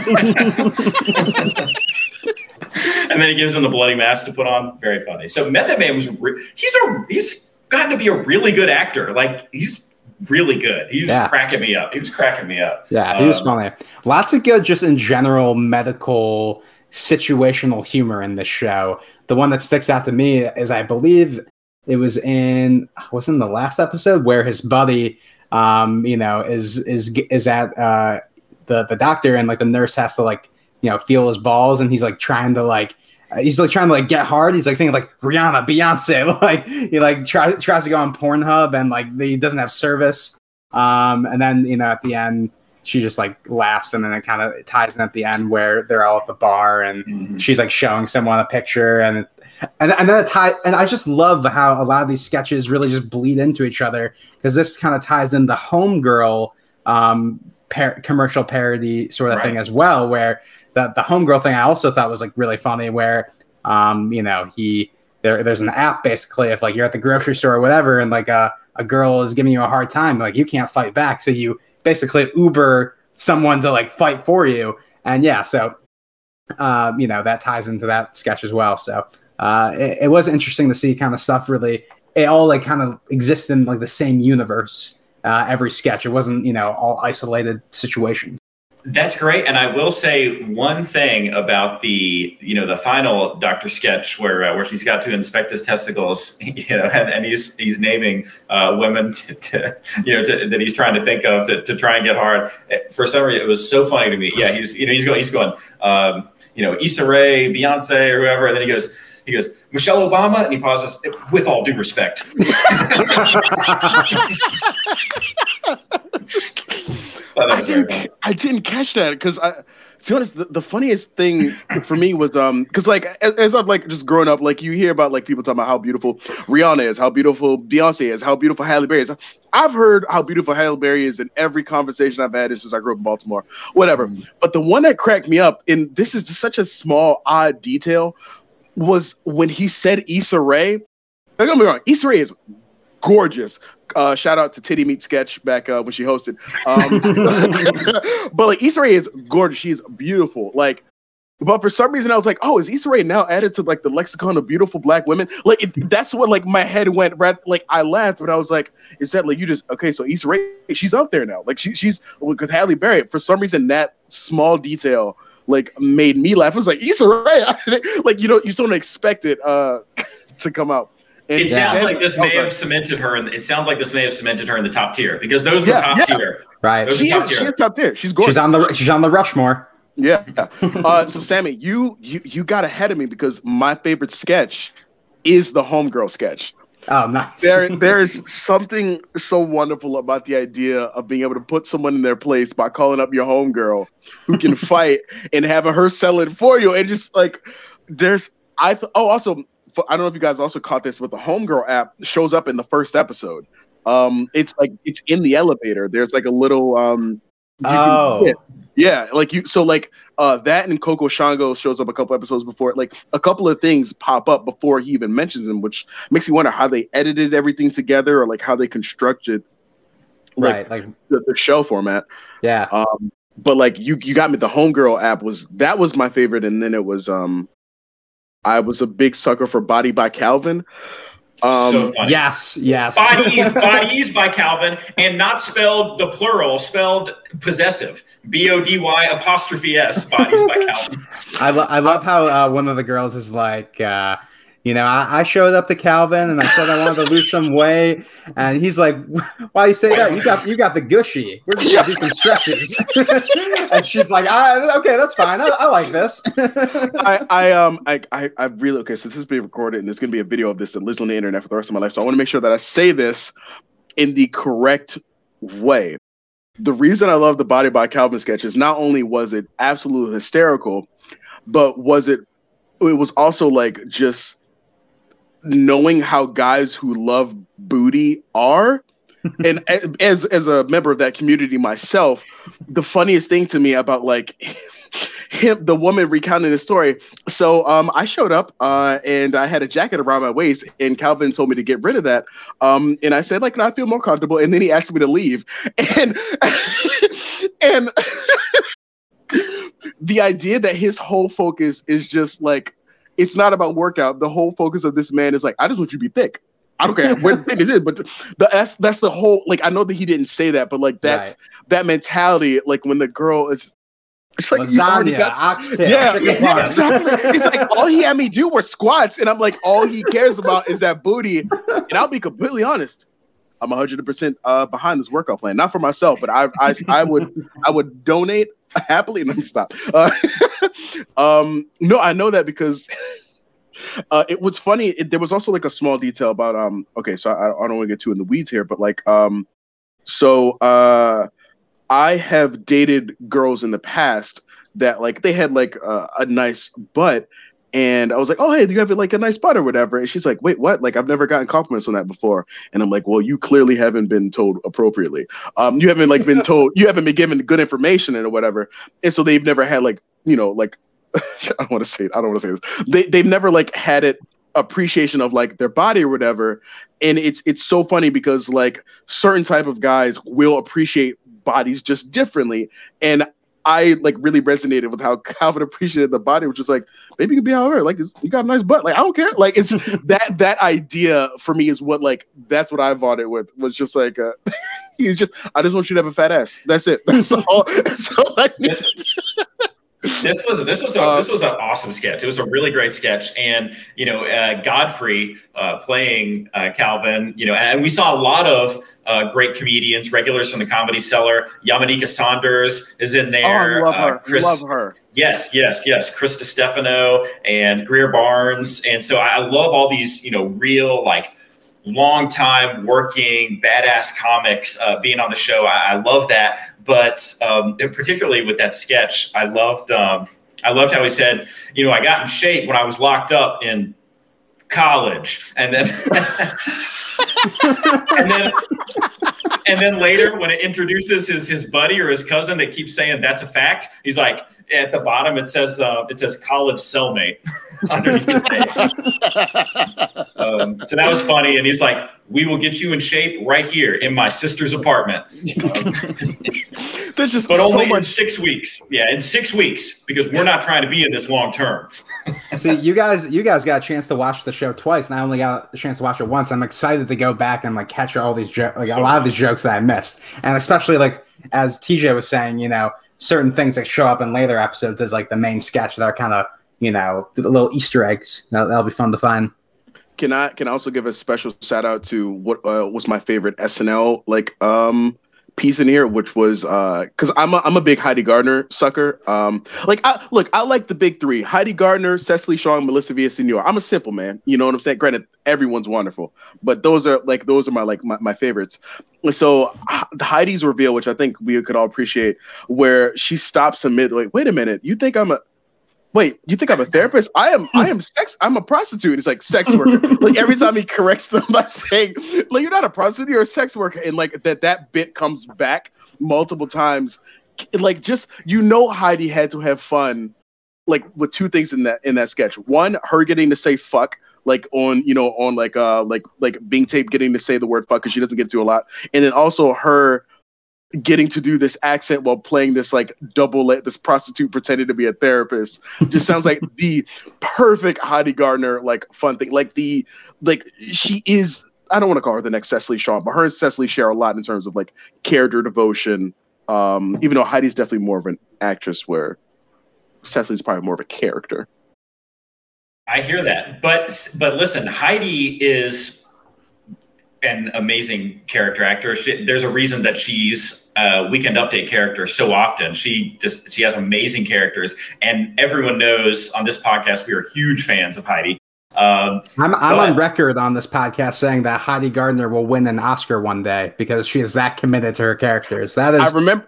then he gives him the bloody mask to put on. Very funny. So Method Man was re- he's a he's gotten to be a really good actor. Like he's really good. He was Yeah. cracking me up. He was cracking me up. Yeah, he was Um, funny. Lots of good, just in general, medical situational humor in this show. The one that sticks out to me is, I believe, it was in was in the last episode where his buddy, um, you know, is is is at uh, the the doctor and like the nurse has to like you know feel his balls and he's like trying to like. He's like trying to like get hard. He's like thinking like Rihanna, Beyonce. Like he like tries tries to go on Pornhub and like he doesn't have service. Um, and then you know at the end she just like laughs and then it kind of ties in at the end where they're all at the bar and Mhm. she's like showing someone a picture and and, and then it tie and I just love how a lot of these sketches really just bleed into each other because this kind of ties in the homegirl um par- commercial parody sort of thing as well where the the homegirl thing I also thought was like really funny where um you know he there, there's an app basically if like you're at the grocery store or whatever and like a, a girl is giving you a hard time like you can't fight back so you basically uber someone to like fight for you. And yeah so um, you know that ties into that sketch as well. So uh, it, it was interesting to see kind of stuff really it all like kind of exists in like the same universe uh, every sketch. It wasn't you know all isolated situations That's great, and I will say one thing about the you know the final Doctor sketch where uh, where she's got to inspect his testicles, you know, and, and he's he's naming uh, women to, to you know to, that he's trying to think of to, to try and get hard. For some reason, it was so funny to me. Yeah, he's you know he's going he's going um, you know Issa Rae, Beyonce, or whoever, and then he goes he goes Michelle Obama, and he pauses with all due respect. I didn't. I didn't catch that because I, to be honest, the, the funniest thing for me was um, because like as, as I've like just growing up, like you hear about like people talking about how beautiful Rihanna is, how beautiful Beyonce is, how beautiful Halle Berry is. I've heard how beautiful Halle Berry is in every conversation I've had since I grew up in Baltimore, whatever. But the one that cracked me up, and this is such a small odd detail, was when he said Issa Rae. Don't get me wrong, Issa Rae is gorgeous. Uh, shout out to Titty Meat Sketch back uh, when she hosted. Um, but like Issa Rae is gorgeous. She's beautiful. Like, but for some reason I was like, oh, is Issa Rae now added to like the lexicon of beautiful black women? Like it, that's what like my head went. Right, like I laughed, but I was like, is that like you just okay? So Issa Rae, she's up there now. Like she, she's with Halle Berry. For some reason, that small detail like made me laugh. I was like Issa Rae, like you don't you don't expect it uh to come out. And It sounds like this may have cemented her. In, it sounds like this may have cemented her in the top tier because those were Yeah, top yeah. tier. right Those she are top she tier. is top there. She's gorgeous. she's on the she's on the rushmore Yeah. Uh, so Sammy, you you you got ahead of me because my favorite sketch is the homegirl sketch. oh nice There there is something so wonderful about the idea of being able to put someone in their place by calling up your homegirl who can fight and having her sell it for you. And just like there's I th- oh also for, I don't know if you guys also caught this, but the homegirl app shows up in the first episode. Um, it's like it's in the elevator. There's like a little um. can- Oh. yeah, yeah, like you. So like uh, that and Coco Shango shows up a couple episodes before. Like a couple of things pop up before he even mentions them, which makes me wonder how they edited everything together or like how they constructed like right like the, the show format. yeah Um, but like you, you got me. The Homegirl app was that was my favorite, and then it was um, I was a big sucker for Body by Calvin. Um, so yes yes Bodies, bodies by Calvin, and not spelled the plural, spelled possessive. B O D Y apostrophe S. Bodies by Calvin. I, lo- I love how uh, one of the girls is like, uh, you know, I-, I showed up to Calvin and I said I wanted to lose some weight, and he's like, "Why you say that? You got you got the gushy. We're just gonna do some stretches." and she's like, I, "Okay, that's fine. I, I like this." I, I um I, I I really okay. So this is being recorded, and there's gonna be a video of this that lives on the internet for the rest of my life. So I want to make sure that I say this in the correct way. The reason I love the Body by Calvin sketch is not only was it absolutely hysterical, but was it it was also like just knowing how guys who love booty are. and as as a member of that community myself, the funniest thing to me about like him, the woman recounting the story. So um, I showed up uh, and I had a jacket around my waist, and Calvin told me to get rid of that. Um, and I said, like, I feel more comfortable. And then he asked me to leave. And and the idea that his whole focus is just like it's not about workout. The whole focus of this man is like, I just want you to be thick. I don't care where the fitness is, but the, that's that's the whole like I know that he didn't say that, but like that's right. that mentality. Like when the girl is it's like lasagna, got, oxtail, yeah, yeah exactly. It's like all he had me do were squats, and I'm like, all he cares about is that booty. And I'll be completely honest, I'm 100 percent uh, behind this workout plan. Not for myself, but I, I, I would, I would donate happily. Let me stop. Uh, um, no, I know that because. Uh, it was funny. It, there was also like a small detail about um. Okay, so I, I don't want to get too in the weeds here, but like um, so uh, I have dated girls in the past that like they had like a nice butt and I was like, "Oh, hey, do you have like a nice butt or whatever?" And she's like, "Wait, what? Like, I've never gotten compliments on that before." And I'm like, "Well, you clearly haven't been told appropriately. Um, you haven't like been told, you haven't been given good information and or whatever." And so they've never had like, you know, like I don't want to say it. I don't want to say this. They they've never like had it appreciation of like their body or whatever. And it's it's so funny because like certain type of guys will appreciate bodies just differently. And I like really resonated with how Calvin appreciated the body, which is like, maybe you can be however, like you got a nice butt. Like, I don't care. Like it's that that idea for me is what like that's what I bought it with was just like uh he's just I just want you to have a fat ass. That's it. That's all that's all I need this was this was a uh, this was an awesome sketch. It was a really great sketch, and you know uh, Godfrey uh, playing uh, Calvin. You know, and we saw a lot of uh, great comedians, regulars from the Comedy Cellar. Yamaneika Saunders is in there. Oh, I love her. Chris, love her. Yes, yes, yes. Chris Stefano and Greer Barnes, and so I love all these you know real like long time working badass comics uh, being on the show. I, I love that. But um, particularly with that sketch, I loved um, I loved how he said, you know, I got in shape when I was locked up in college, and then and then and then later when it introduces his his buddy or his cousin that keeps saying that's a fact, he's like at the bottom it says uh, it says college cellmate underneath his name. um, so that was funny, and he's like, "We will get you in shape right here in my sister's apartment." Um, There's just but only much- in six weeks. Yeah, in six weeks because we're not trying to be in this long term. See, you guys, you guys got a chance to watch the show twice, and I only got a chance to watch it once. I'm excited to go back and like catch all these jokes, like so a lot of these jokes that I missed, and especially like as TJ was saying, you know, certain things that show up in later episodes as like the main sketch that are kind of you know little Easter eggs. That'll, that'll, be fun to find. Can I can I also give a special shout out to what uh, was my favorite SNL like um piece in here, which was because uh, I'm a, I'm a big Heidi Gardner sucker. Um, like I look, I like the big three: Heidi Gardner, Cecily Strong, Melissa Villaseñor. I'm a simple man, you know what I'm saying. Granted, everyone's wonderful, but those are like those are my like my, my favorites. So Heidi's reveal, which I think we could all appreciate, where she stops amid like, wait a minute, you think I'm a wait, you think I'm a therapist? I am, I am sex, I'm a prostitute. It's like sex worker. like every time he corrects them by saying, like, you're not a prostitute, you're a sex worker. And like that, that bit comes back multiple times. Like just, you know, Heidi had to have fun, like with two things in that, in that sketch. One, her getting to say fuck, like on, you know, on like, uh, like, like being taped, getting to say the word fuck, cause she doesn't get to a lot. And then also her, getting to do this accent while playing this like double this prostitute pretending to be a therapist just sounds like the perfect Heidi Gardner like fun thing. Like the like she is I don't want to call her the next Cecily Strong, but her and Cecily share a lot in terms of like character devotion. Um, even though Heidi's definitely more of an actress, where Cecily's probably more of a character. I hear that, but but listen, Heidi is an amazing character actor. She, there's a reason that she's a weekend update character so often. She just she has amazing characters, and everyone knows on this podcast we are huge fans of Heidi. Um, I'm, I'm but, on record on this podcast saying that Heidi Gardner will win an Oscar one day because she is that committed to her characters. That is I remember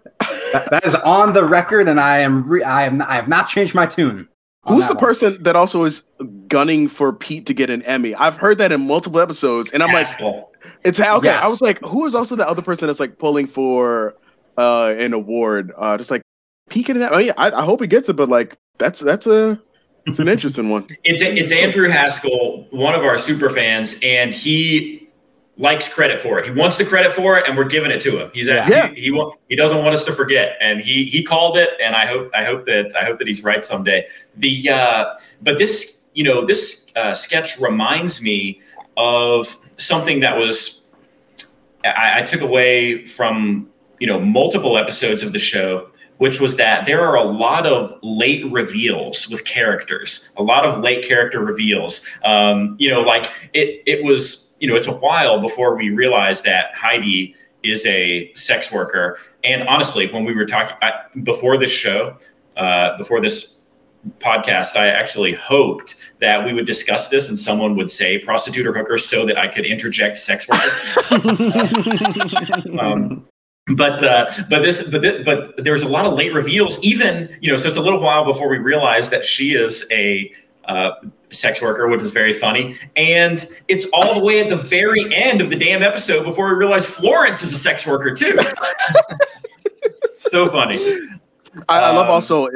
that, that is on the record, and I am re, I am I have not changed my tune Who's the one. person that also is gunning for Pete to get an Emmy? I've heard that in multiple episodes, and I'm like, Haskell. It's okay. Yes. I was like, who is also the other person that's like pulling for uh an award? Uh, just like peeking getting that. I, mean, I, I hope he gets it, but like that's that's a it's an interesting one. It's it's Andrew Haskell, one of our super fans, and he likes credit for it. He wants the credit for it, and we're giving it to him. He's at, Yeah. he, he wa- he doesn't want us to forget, and he he called it, and I hope I hope that I hope that he's right someday. The uh, but this you know this uh, sketch reminds me of something that was I, I took away from you know multiple episodes of the show which was that there are a lot of late reveals with characters, a lot of late character reveals. Um, you know, like it, it was, you know, it's a while before we realized that Heidi is a sex worker. And honestly, when we were talking before this show, uh, before this podcast, I actually hoped that we would discuss this and someone would say prostitute or hooker so that I could interject sex worker. um, but uh, but this but thi- but there's a lot of late reveals. Even you know, so it's a little while before we realize that she is a uh, sex worker, which is very funny. And it's all the way at the very end of the damn episode before we realize Florence is a sex worker too. so funny. I, I love Um, also.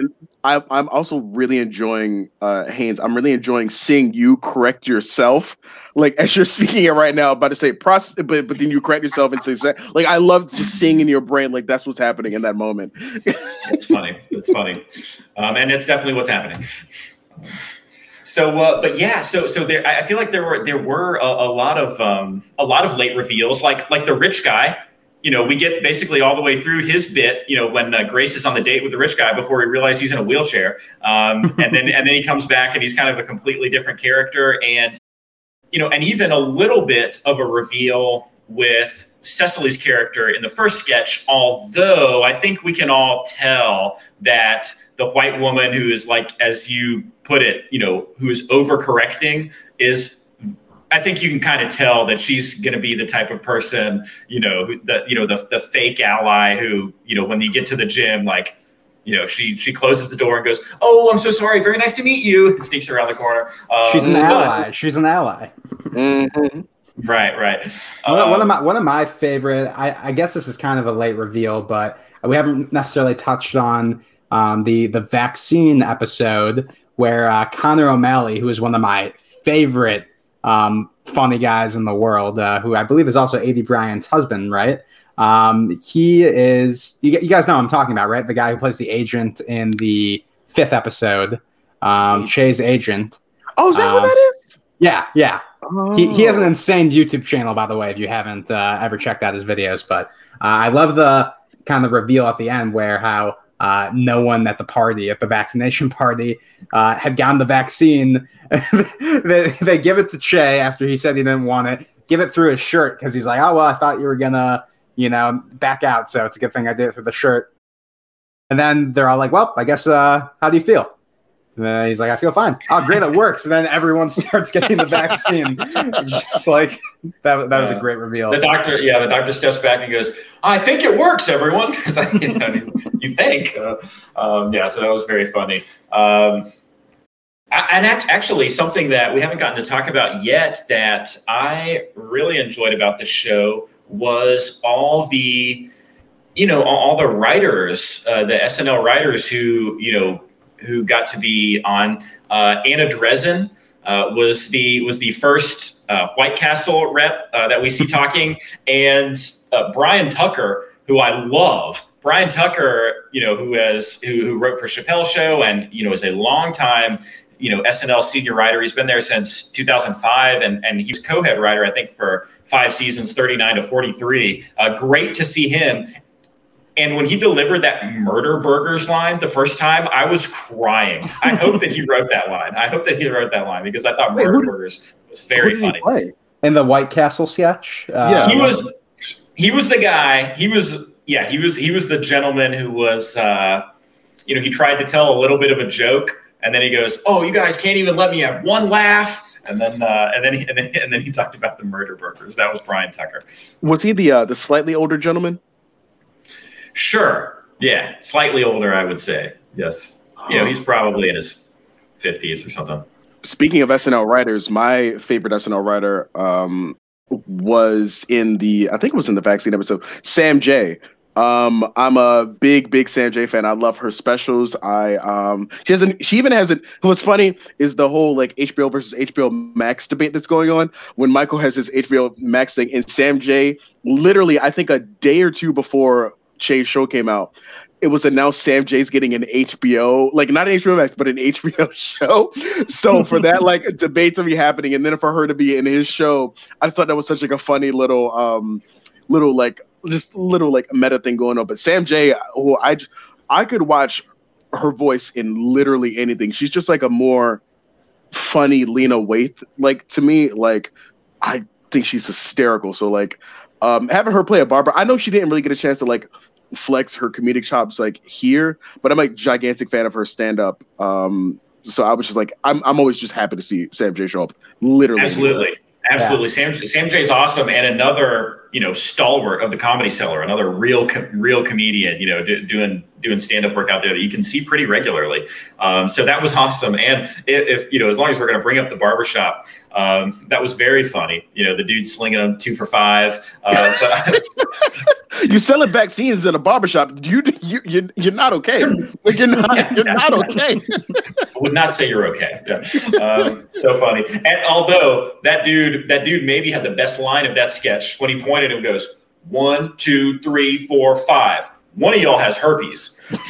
I, I'm also really enjoying uh, Haynes. I'm really enjoying seeing you correct yourself, like as you're speaking it right now. About to say prost, but but then you correct yourself and say like I love just seeing in your brain like that's what's happening in that moment. It's funny. It's funny, um, and it's definitely what's happening. So, uh, but yeah, so so there, I I feel like there were there were a, a lot of um, a lot of late reveals, like like the rich guy. You know, we get basically all the way through his bit. You know, when uh, Grace is on the date with the rich guy before we realize he's in a wheelchair, um, and then and then he comes back and he's kind of a completely different character, and you know, and even a little bit of a reveal with Cecily's character in the first sketch. Although I think we can all tell that the white woman who is like, as you put it, you know, who is overcorrecting is. I think you can kind of tell that she's going to be the type of person, you know, who- the you know the the fake ally who, you know, when you get to the gym, like, you know, she she closes the door and goes, "Oh, I'm so sorry. Very nice to meet you." And sneaks around the corner. Um, She's an but- ally. She's an ally. Mhm. Right, right. One, of, one of Um, my one of my favorite. I, I guess this is kind of a late reveal, but we haven't necessarily touched on um, the the vaccine episode where uh, Connor O'Malley, who is one of my favorite um, funny guys in the world, uh, who I believe is also Aidy Bryant's husband, right? Um, he is. You, you guys know what I'm talking about, right? The guy who plays the agent in the fifth episode, um, Che's agent. Oh, is that what Um, that is? Yeah, yeah. He, he has an Oh. insane YouTube channel, by the way, if you haven't uh, ever checked out his videos. But uh, I love the kind of reveal at the end where how uh, no one at the party, at the vaccination party, uh, had gotten the vaccine. they, they give it to Che after he said he didn't want it, give it through his shirt because he's like, oh, well, I thought you were going to, you know, back out. So it's a good thing I did it through the shirt. And then they're all like, well, I guess, uh, how do you feel? And then he's like, I feel fine. Oh, great, it works. And then everyone starts getting the vaccine. Just like that, that was a great reveal. The doctor, yeah, the doctor steps back and goes, "I think it works, everyone." 'Cause I- you, know, you think, uh, um, yeah. So that was very funny. Um, and act- actually, something that we haven't gotten to talk about yet that I really enjoyed about the show was all the, you know, all, all the writers, uh, the SNL writers who, you know, who got to be on. Uh, Anna Drezen uh, was the was the first uh, White Castle rep that we see talking, and Bryan Tucker, who I love. Bryan Tucker, you know, who has who, who wrote for Chappelle Show and you know is a long time you know SNL senior writer. He's been there since 2005, and and he's co-head writer I think for five seasons, 39 to 43. Uh, great to see him. And when he delivered that murder burgers line the first time, I was crying. I hope that he wrote that line. I hope that he wrote that line because I thought Wait, murder who- burgers was Who very did funny. play? In the White Castle sketch, uh, Yeah. He was he was the guy. He was yeah. He was he was the gentleman who was uh, you know he tried to tell a little bit of a joke and then he goes, "Oh, you guys can't even let me have one laugh." And then uh, and then he, and then and then he talked about the murder burgers. That was Bryan Tucker. Was he the uh, the slightly older gentleman? Sure. Yeah, slightly older, I would say. Yes. You know, he's probably in his 50s or something. Speaking of SNL writers, my favorite SNL writer um, was in the I think it was in the vaccine episode. Sam Jay. Um, I'm a big, big Sam Jay fan. I love her specials. I um, she hasn't. She even hasn't. What's funny is the whole like HBO versus HBO Max debate that's going on. When Michael has his HBO Max thing, and Sam Jay, literally, I think a day or two before Che's show came out, it was announced Sam Jay's getting an HBO, like not an HBO Max, but an HBO show. So for that like debate to be happening, and then for her to be in his show, I just thought that was such like a funny little, um, little like just little like meta thing going on. But Sam Jay, who I just I could watch her voice in literally anything. She's just like a more funny Lena Waithe. Like to me, like I think she's hysterical. So like um having her play a barber, I know she didn't really get a chance to like flex her comedic chops like here, but I'm a gigantic fan of her stand up. Um so I was just like, I'm I'm always just happy to see Sam Jay show up. Literally. Absolutely. Absolutely. Yeah. Sam Sam Jay's awesome and another you know stalwart of the comedy cellar, another real real comedian, you know, do, doing doing stand up work out there that you can see pretty regularly. Um, so that was awesome. And if, if, you know, as long as we're going to bring up the barbershop, um, that was very funny. You know, the dude slinging them two for five. Uh, but you selling vaccines in a barbershop. You you you you're not okay. Like you're not you're not okay. I would not say you're okay. Yeah. Um, so funny. And although that dude that dude maybe had the best line of that sketch when he pointed and goes one two three four five. One of y'all has herpes.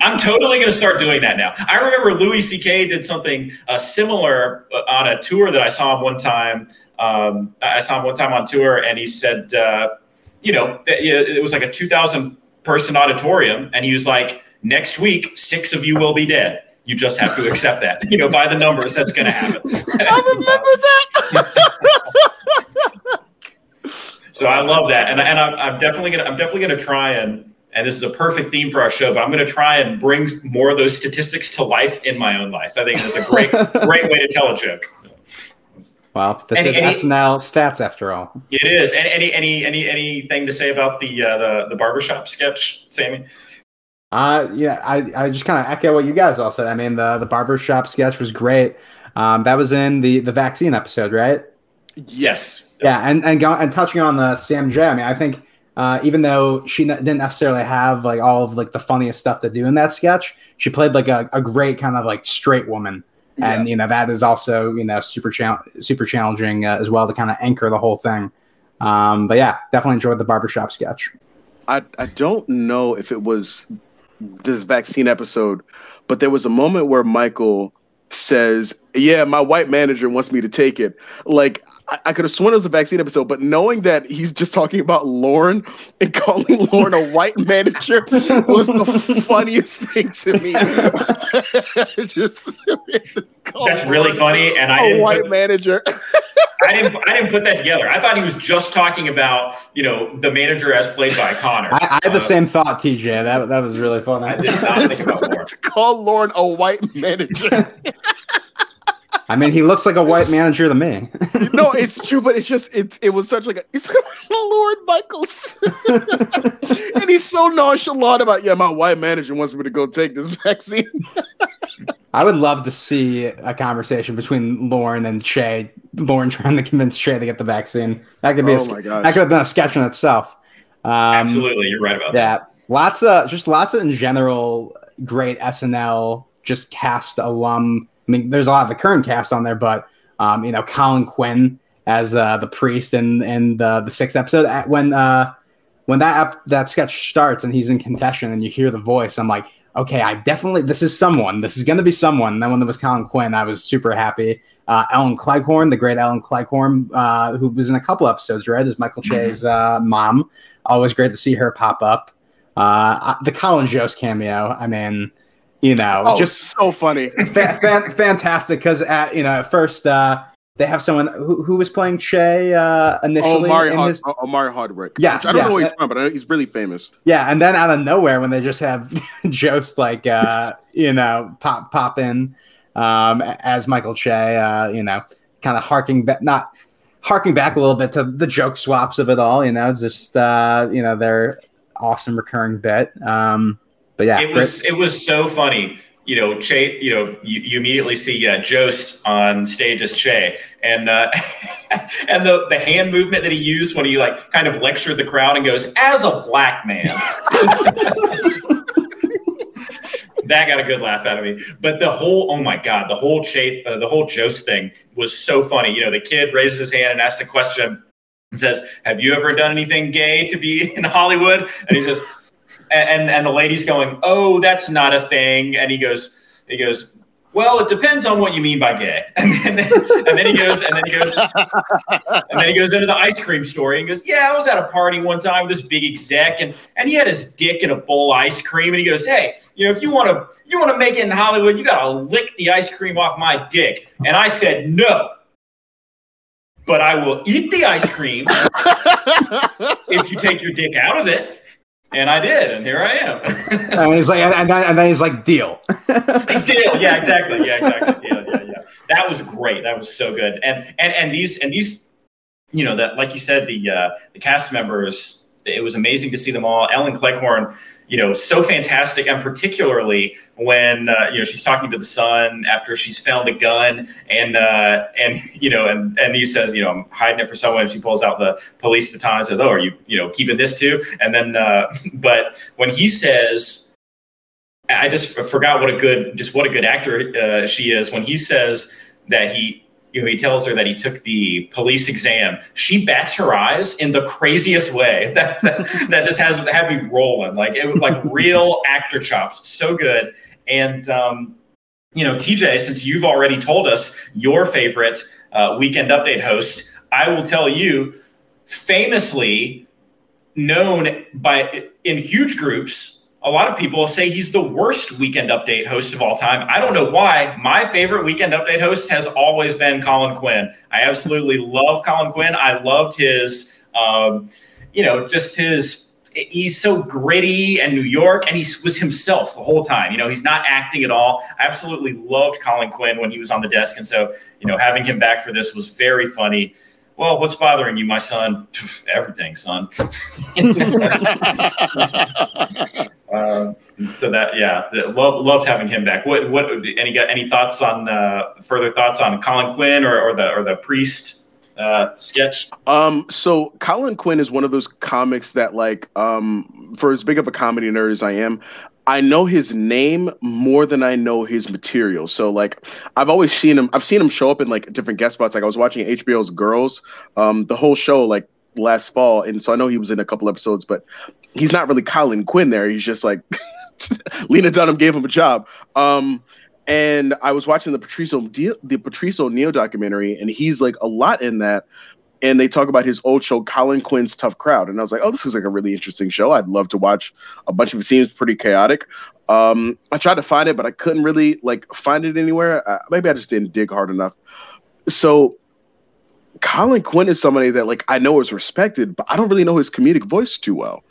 I'm totally going to start doing that now. I remember Louis C.K. did something uh, similar uh, on a tour that I saw him one time um, I saw him one time on tour, and he said, uh, you know, it was like a 2,000 person auditorium, and he was like, next week, six of you will be dead. You just have to accept that. You know, by the numbers, that's going to happen. I remember that. so I love that, and and I'm, I'm definitely gonna I'm definitely gonna try and and this is a perfect theme for our show, but I'm going to try and bring more of those statistics to life in my own life. I think it's a great great way to tell a joke. Wow, this any, is any, SNL stats after all. It is. Any any any anything to say about the uh, the the barbershop sketch, Sammy? Uh yeah, I, I just kind of echo what you guys all said. I mean, the the barbershop sketch was great. Um, that was in the the vaccine episode, right? Yes. Yeah, and and go, and touching on the Sam Jay, I mean, I think uh, even though she didn't necessarily have like all of like the funniest stuff to do in that sketch, she played like a, a great kind of like straight woman and you know that is also you know super cha- super challenging uh, as well to kind of anchor the whole thing. Um, but yeah, definitely enjoyed the barbershop sketch. I I don't know if it was this vaccine episode, but there was a moment where Michael says, "Yeah, my white manager wants me to take it." Like I, I could have sworn it was a vaccine episode, but knowing that he's just talking about Lorne and calling Lorne a white manager was the funniest thing to me. just that's really funny, and I a white put, manager. I didn't. I didn't put that together. I thought he was just talking about you know the manager as played by Conner. I, I had the uh, same thought, TJ. That that was really funny. I did not think about Lorne. Call Lorne a white manager. I mean, he looks like a white manager to me. no, it's true, but it's just it. It was such like a it's Lorne Michaels, and he's so nonchalant about yeah. My white manager wants me to go take this vaccine. I would love to see a conversation between Lorne and Che. Lorne trying to convince Che to get the vaccine. That could be oh a, that could have been a sketch in itself. Um, Absolutely, you're right about that. Yeah, lots of just lots of in general great SNL just cast alum I mean, there's a lot of the current cast on there, but um, you know, Colin Quinn as uh, the priest in in the the sixth episode when uh, when that ep- that sketch starts and he's in confession and you hear the voice, I'm like, okay, I definitely this is someone. This is going to be someone. And then when there was Colin Quinn, I was super happy. Uh, Ellen Cleghorne, the great Ellen Cleghorne, uh, who was in a couple episodes, right? Is Michael mm-hmm. Che's uh, mom. Always great to see her pop up. Uh, the Colin Jost cameo. I mean, you know, oh, just so funny, fa- fa- fantastic. Because at you know, at first uh, they have someone who, who was playing Che uh, initially. Oh, Omari, Hard- his... Omari Hardwick. Yes, I don't yes. know who he's from, but he's really famous. Yeah, and then out of nowhere, when they just have Jost like uh, you know pop pop in um, as Michael Che, uh, you know, kind of harking back, not harking back a little bit to the joke swaps of it all. You know, just uh, you know their awesome recurring bit. Um, but yeah, it was great. it was so funny. You know, Che. You know, you, you immediately see uh, Jost on stage as Che, and uh, and the the hand movement that he used when he like kind of lectured the crowd and goes, "As a black man." that got a good laugh out of me. But the whole, oh my god, the whole Che, uh, the whole Jost thing was so funny. You know, the kid raises his hand and asks a question and says, "Have you ever done anything gay to be in Hollywood?" And he says, and and the lady's going, "Oh, that's not a thing." And he goes, he goes, "Well, it depends on what you mean by gay." And then, and then he goes, and then he goes, and then he goes into the ice cream story and goes, "Yeah, I was at a party one time with this big exec, and and he had his dick in a bowl of ice cream, and he goes, "Hey, you know, if you want to you want to make it in Hollywood, you got to lick the ice cream off my dick." And I said, "No." But I will eat the ice cream if you take your dick out of it. And I did, and here I am. and he's like, and then, and then he's like, deal. deal. Yeah, exactly. Yeah, exactly. Yeah, yeah, yeah. That was great. That was so good. And and and these and these, you know, that like you said, the uh, the cast members. It was amazing to see them all. Ellen Cleghorne you know, so fantastic, and particularly when uh, you know she's talking to the son after she's found the gun, and uh, and you know, and and he says, you know, I'm hiding it for someone. She pulls out the police baton and says, "Oh, are you you know keeping this too?" And then, uh, but when he says, I just forgot what a good just what a good actor uh, she is when he says that he you know, he tells her that he took the police exam. She bats her eyes in the craziest way that that, that just has had me rolling. Like it was like real actor chops. So good. And um, you know, TJ, since you've already told us your favorite uh, weekend update host, I will tell you, famously known by in huge groups a lot of people say he's the worst weekend update host of all time. I don't know why. My favorite weekend update host has always been Colin Quinn. I absolutely love Colin Quinn. I loved his, um, you know, just his. He's so gritty and New York, and he was himself the whole time. You know, he's not acting at all. I absolutely loved Colin Quinn when he was on the desk, and so you know, having him back for this was very funny. Well, what's bothering you, my son? Everything, son. Uh, so that yeah, love, loved having him back. What what any got any thoughts on uh, further thoughts on Colin Quinn or, or the or the priest uh, sketch? Um, so Colin Quinn is one of those comics that like um, for as big of a comedy nerd as I am, I know his name more than I know his material. So like I've always seen him I've seen him show up in like different guest spots. Like I was watching HBO's Girls, um, the whole show like last fall, and so I know he was in a couple episodes, but he's not really Colin Quinn there. He's just like Lena Dunham gave him a job. Um, and I was watching the Patrice O'Neal, the Patrice O'Neal documentary, and he's like a lot in that. And they talk about his old show, Colin Quinn's Tough Crowd, and I was like, "Oh, this is like a really interesting show. I'd love to watch a bunch of it. Seems pretty chaotic." Um, I tried to find it, but I couldn't really like find it anywhere. Uh, maybe I just didn't dig hard enough. So Colin Quinn is somebody that like I know is respected, but I don't really know his comedic voice too well.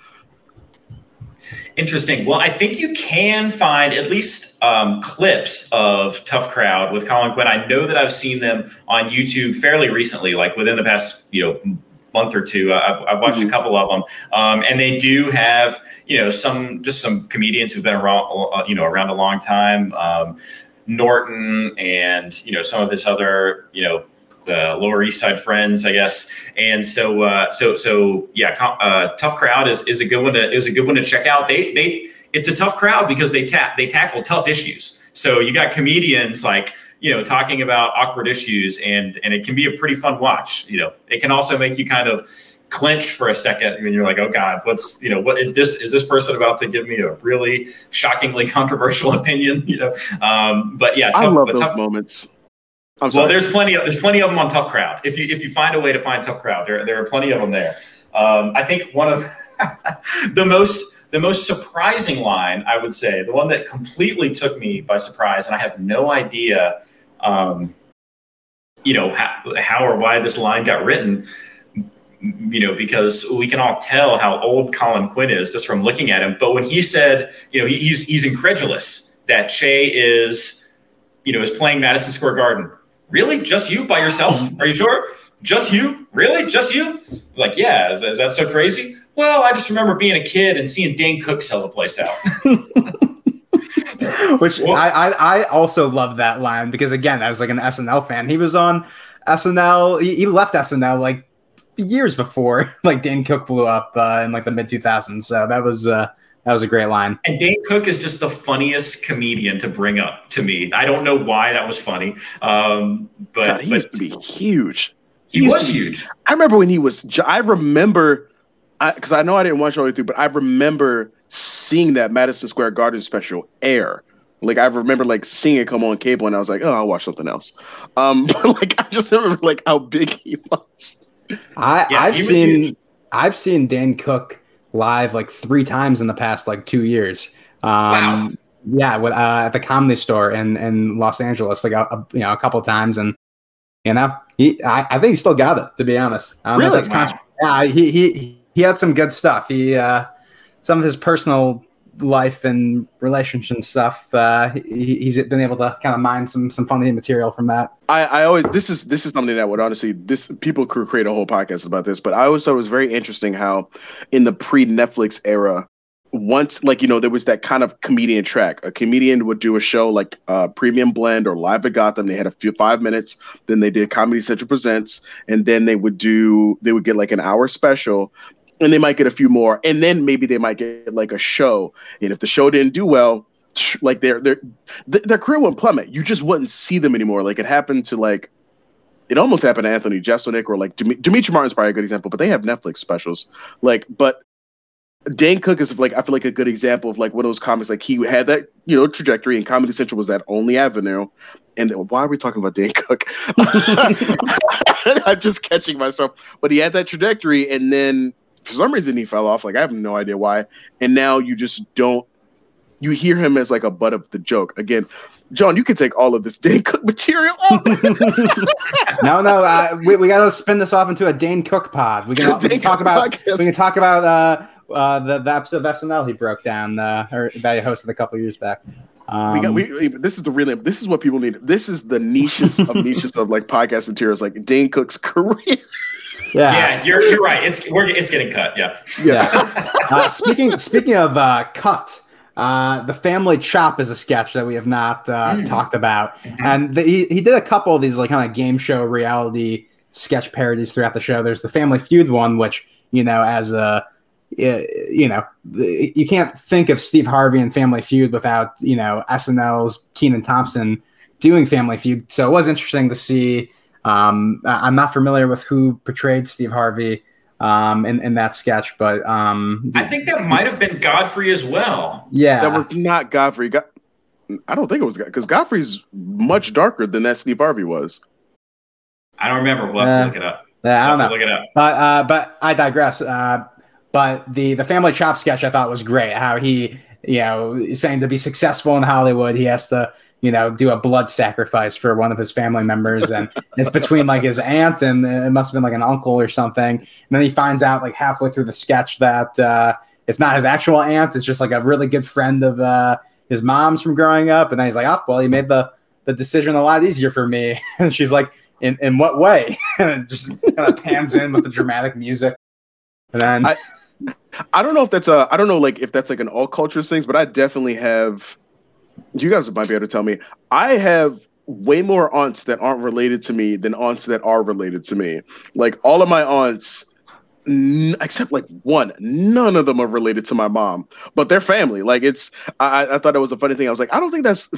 Interesting. Well, I think you can find at least um, clips of Tough Crowd with Colin Quinn. I know that I've seen them on YouTube fairly recently, like within the past you know month or two. I've, I've watched mm-hmm. a couple of them, um, and they do have you know some just some comedians who've been around uh, you know around a long time. Um, Norton and you know some of his other you know uh, Lower East Side friends, I guess. And so, uh, so, so yeah, uh, tough crowd is, is a good one to is a good one to check out. They they it's a tough crowd because they tap they tackle tough issues. So you got comedians like you know talking about awkward issues, and and it can be a pretty fun watch. You know, it can also make you kind of clench for a second when you're like oh god what's you know what is this is this person about to give me a really shockingly controversial opinion you know um but yeah tough, i love those tough, moments well, there's plenty of there's plenty of them on Tough Crowd. If you if you find a way to find Tough Crowd, there there are plenty of them there. Um, I think one of the most the most surprising line I would say, the one that completely took me by surprise, and I have no idea, um, you know, how, how or why this line got written. You know, because we can all tell how old Colin Quinn is just from looking at him. But when he said, you know, he, he's he's incredulous that Che is, you know, is playing Madison Square Garden really? Just you by yourself? Are you sure? Just you? Really? Just you? Like, yeah, is, is that so crazy? Well, I just remember being a kid and seeing Dane Cook sell the place out. Which well, I, I, I also love that line because again, as like an SNL fan, he was on SNL. He, he left SNL like years before like Dan Cook blew up uh, in like the mid 2000s. So that was uh, that was a great line. And Dane Cook is just the funniest comedian to bring up to me. I don't know why that was funny, um, but God, he but, used to be huge. He, he was huge. I remember when he was. I remember because I, I, know I didn't watch all the way through, but I remember seeing that Madison Square Garden special air. Like I remember like seeing it come on cable, and I was like, "Oh, I'll watch something else." Um, but like I just remember like how big he was. I yeah, I've seen huge. I've seen Dan Cook live like three times in the past like two years. Um, wow. Yeah, with, uh, at the Comedy Store in in Los Angeles, like a, a you know a couple times, and you know he I, I, think he still got it to be honest. I don't really? know if that's wow. yeah, he he he had some good stuff. He uh, some of his personal life and relationship stuff. Uh, he, he's been able to kind of mine some some funny material from that. I, I always this is this is something that would honestly this people could create a whole podcast about this, but I always thought it was very interesting how in the pre Netflix era. Once, like you know, there was that kind of comedian track. A comedian would do a show like uh, Premium Blend or Live at Gotham. They had a few five minutes. Then they did Comedy Central Presents, and then they would do they would get like an hour special and they might get a few more, and then maybe they might get like a show. And if the show didn't do well, like their their their career would plummet. You just wouldn't see them anymore. Like it happened to like it almost happened to Anthony Jeselnik or like Demetri Martin's probably a good example, but they have Netflix specials. Like, but Dane Cook is like I feel like a good example of like one of those comics. Like he had that you know trajectory, and Comedy Central was that only avenue. And why are we talking about Dane Cook? I'm just catching myself. But he had that trajectory, and then for some reason he fell off. Like I have no idea why. And now you just don't. You hear him as like a butt of the joke. Again, John, you can take all of this Dane Cook material. Off. No, no, uh, we, we got to spin this off into a Dane Cook pod. We can, we can talk about podcast. we can talk about uh, uh, the, the episode of SNL he broke down uh, or that he hosted a couple years back. Um, we got we, this is the really this is what people need. This is the niches of niches of like podcast materials, like Dane Cook's career. Yeah, yeah, you're you're right. It's we're it's getting cut. Yeah, yeah. uh, speaking speaking of uh, cut, uh, the family chop is a sketch that we have not uh, mm. talked about, mm-hmm. and the, he he did a couple of these like kind of game show reality sketch parodies throughout the show. There's the Family Feud one, which you know as a you know you can't think of Steve Harvey and Family Feud without you know SNL's Kenan Thompson doing Family Feud. So it was interesting to see um, I'm not familiar with who portrayed Steve Harvey um, in, in that sketch, but um, I think that might have been Godfrey as well. Yeah, that was not Godfrey. God- I don't think it was because Godfrey's much darker than that Steve Harvey was. I don't remember. We'll have uh, to look it up. Yeah, I don't know. Look it up. But uh, but I digress. Uh, but the the family chop sketch I thought was great. How he you know saying to be successful in Hollywood, he has to you know, do a blood sacrifice for one of his family members, and it's between like his aunt and it must have been like an uncle or something. And then he finds out like halfway through the sketch that uh, it's not his actual aunt; it's just like a really good friend of uh, his mom's from growing up. And then he's like, "Oh, well, he made the the decision a lot easier for me." and she's like, "In in what way?" and it just kind of pans in with the dramatic music, and then. I- I don't know if that's a I don't know like if that's like an all cultures things, but I definitely have you guys might be able to tell me. I have way more aunts that aren't related to me than aunts that are related to me. Like all of my aunts, n- except like one, none of them are related to my mom, but they're family. Like it's, I, I thought it was a funny thing. I was like, I don't think that's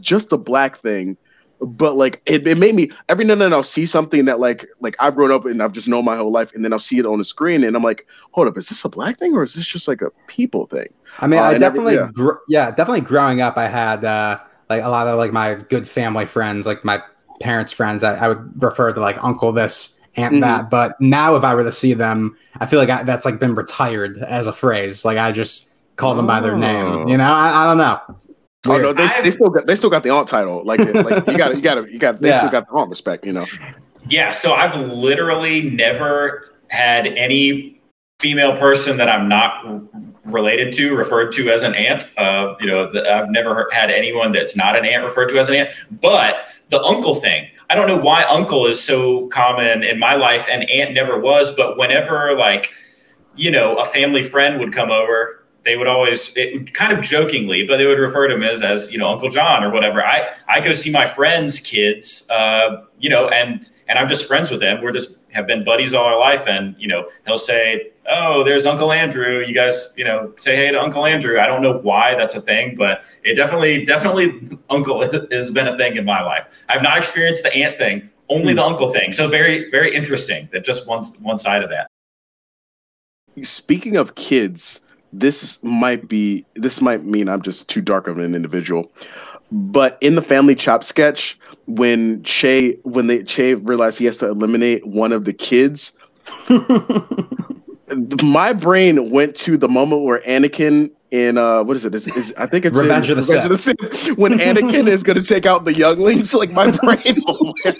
just a black thing but like it, it made me every now and then I'll see something that like like I've grown up and I've just known my whole life, and then I'll see it on the screen, and I'm like, hold up, is this a black thing or is this just like a people thing? I mean, uh, I definitely, every, yeah. Gr- yeah. definitely. Growing up, I had uh, like a lot of like my good family friends, like my parents' friends. I, I would refer to like uncle this, aunt mm-hmm. that. But now, if I were to see them, I feel like I, that's like been retired as a phrase. Like I just call them by their name. You know, I, I don't know. Weird. Oh no, they, they still got they still got the aunt title. Like, like you got you got you got they yeah. still got the aunt respect. You know. Yeah. So I've literally never had any female person that I'm not related to referred to as an aunt. Uh, you know, the, I've never had anyone that's not an aunt referred to as an aunt. But the uncle thing, I don't know why uncle is so common in my life and aunt never was. But whenever like you know, a family friend would come over, they would always it, kind of jokingly, but they would refer to him as as you know Uncle John or whatever. I I go see my friends' kids, uh, you know, and and I'm just friends with them. We're just have been buddies all our life, and you know he'll say, "Oh, there's Uncle Andrew." You guys, you know, say hey to Uncle Andrew. I don't know why that's a thing, but it definitely definitely Uncle has been a thing in my life. I've not experienced the aunt thing, only the uncle thing. So very very interesting that just one one side of that. Speaking of kids this might be this might mean I'm just too dark of an individual. But in the family chop sketch, when Che when they Che realized he has to eliminate one of the kids, my brain went to the moment where Anakin in uh what is it? Is, is I think it's Revenge, in, of, the Revenge of the Sith when Anakin is going to take out the younglings. Like my brain,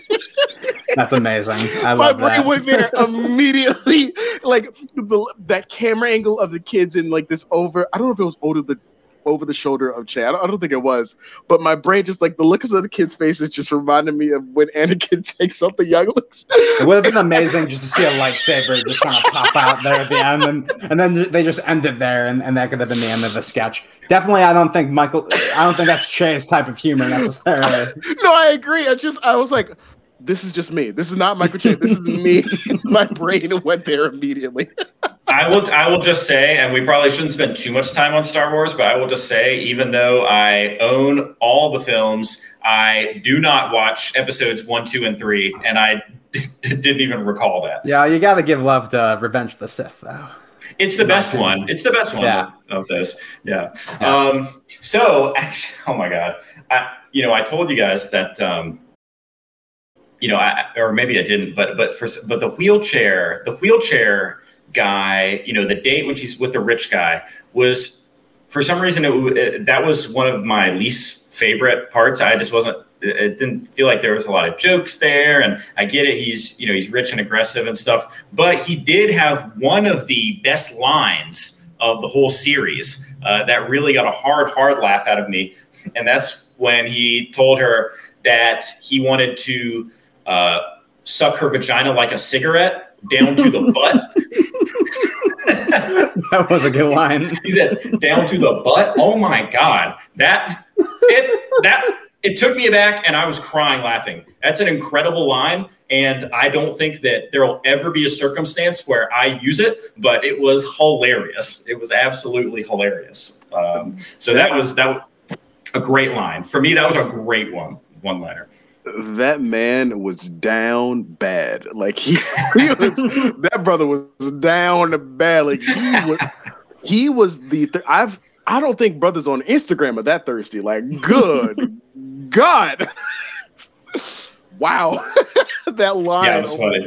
That's amazing. I my brain that. went there immediately. Like the, that camera angle of the kids in like this over. I don't know if it was older the over the shoulder of Che. I don't, I don't think it was, but my brain just like the looks of the kids' faces just reminded me of when Anakin takes out the younglings. It would have been amazing just to see a lightsaber just kind of pop out there at the end, and, and then they just end it there, and, and that could have been the end of the sketch. Definitely, I don't think Michael. I don't think that's Che's type of humor necessarily. no, I agree. I just I was like, this is just me. This is not Michael Che. This is me. my brain went there immediately. I will. I will just say, and we probably shouldn't spend too much time on Star Wars, but I will just say, even though I own all the films, I do not watch episodes one, two, and three, and I didn't even recall that. Yeah, you got to give love to Revenge of the Sith, though. It's the best one. It's the best one Yeah. of, of this. Yeah. Yeah. Um, so, actually, oh my god, I, you know, I told you guys that. Um, you know, I, or maybe I didn't, but but for but the wheelchair, the wheelchair guy, you know, the date when she's with the rich guy was for some reason it, it, that was one of my least favorite parts. I just wasn't. It didn't feel like there was a lot of jokes there, and I get it. He's you know he's rich and aggressive and stuff, but he did have one of the best lines of the whole series uh, that really got a hard hard laugh out of me, and that's when he told her that he wanted to uh, suck her vagina like a cigarette down to the butt. That was a good line. He said down to the butt. Oh my god, that it that it took me aback, and I was crying laughing. That's an incredible line, and I don't think that there will ever be a circumstance where I use it, but it was hilarious. It was absolutely hilarious. Um, so that was that was a great line for me. That was a great one, one liner. That man was down bad. Like he, he was, that brother was down bad. Like he was, he was the. Th- I've. I don't think brothers on Instagram are that thirsty. Like, good God, wow, that line. Yeah, it was oh funny.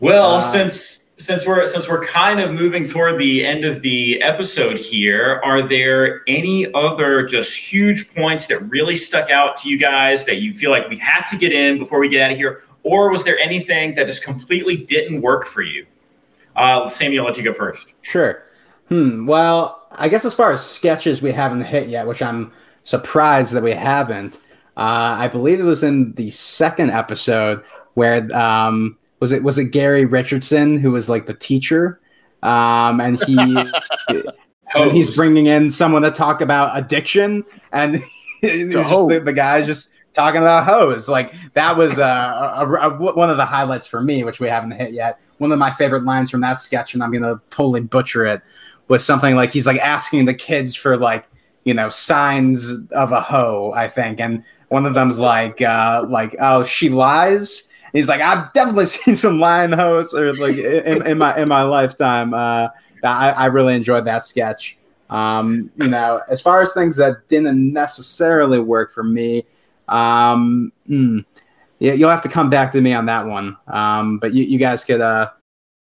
Well, Uh, since since we're since we're kind of moving toward the end of the episode here, are there any other just huge points that really stuck out to you guys that you feel like we have to get in before we get out of here, or was there anything that just completely didn't work for you? Uh, Sammy, I'll let you go first. Sure. Hmm. Well, I guess as far as sketches we haven't hit yet, which I'm surprised that we haven't. Uh, I believe it was in the second episode where um, was it was it Gary Richardson who was like the teacher, um, and he and he's bringing in someone to talk about addiction, and just the, the guy's just talking about hose. Like that was uh, a, a, a, one of the highlights for me, which we haven't hit yet. One of my favorite lines from that sketch, and I'm gonna totally butcher it, was something like he's like asking the kids for like you know signs of a hoe, I think, and one of them's like uh, like oh she lies. He's like, I've definitely seen some lying hosts or like in, in my in my lifetime. Uh, I, I really enjoyed that sketch. Um, you know, as far as things that didn't necessarily work for me, um, yeah, you'll have to come back to me on that one. Um, but you, you guys could. Uh,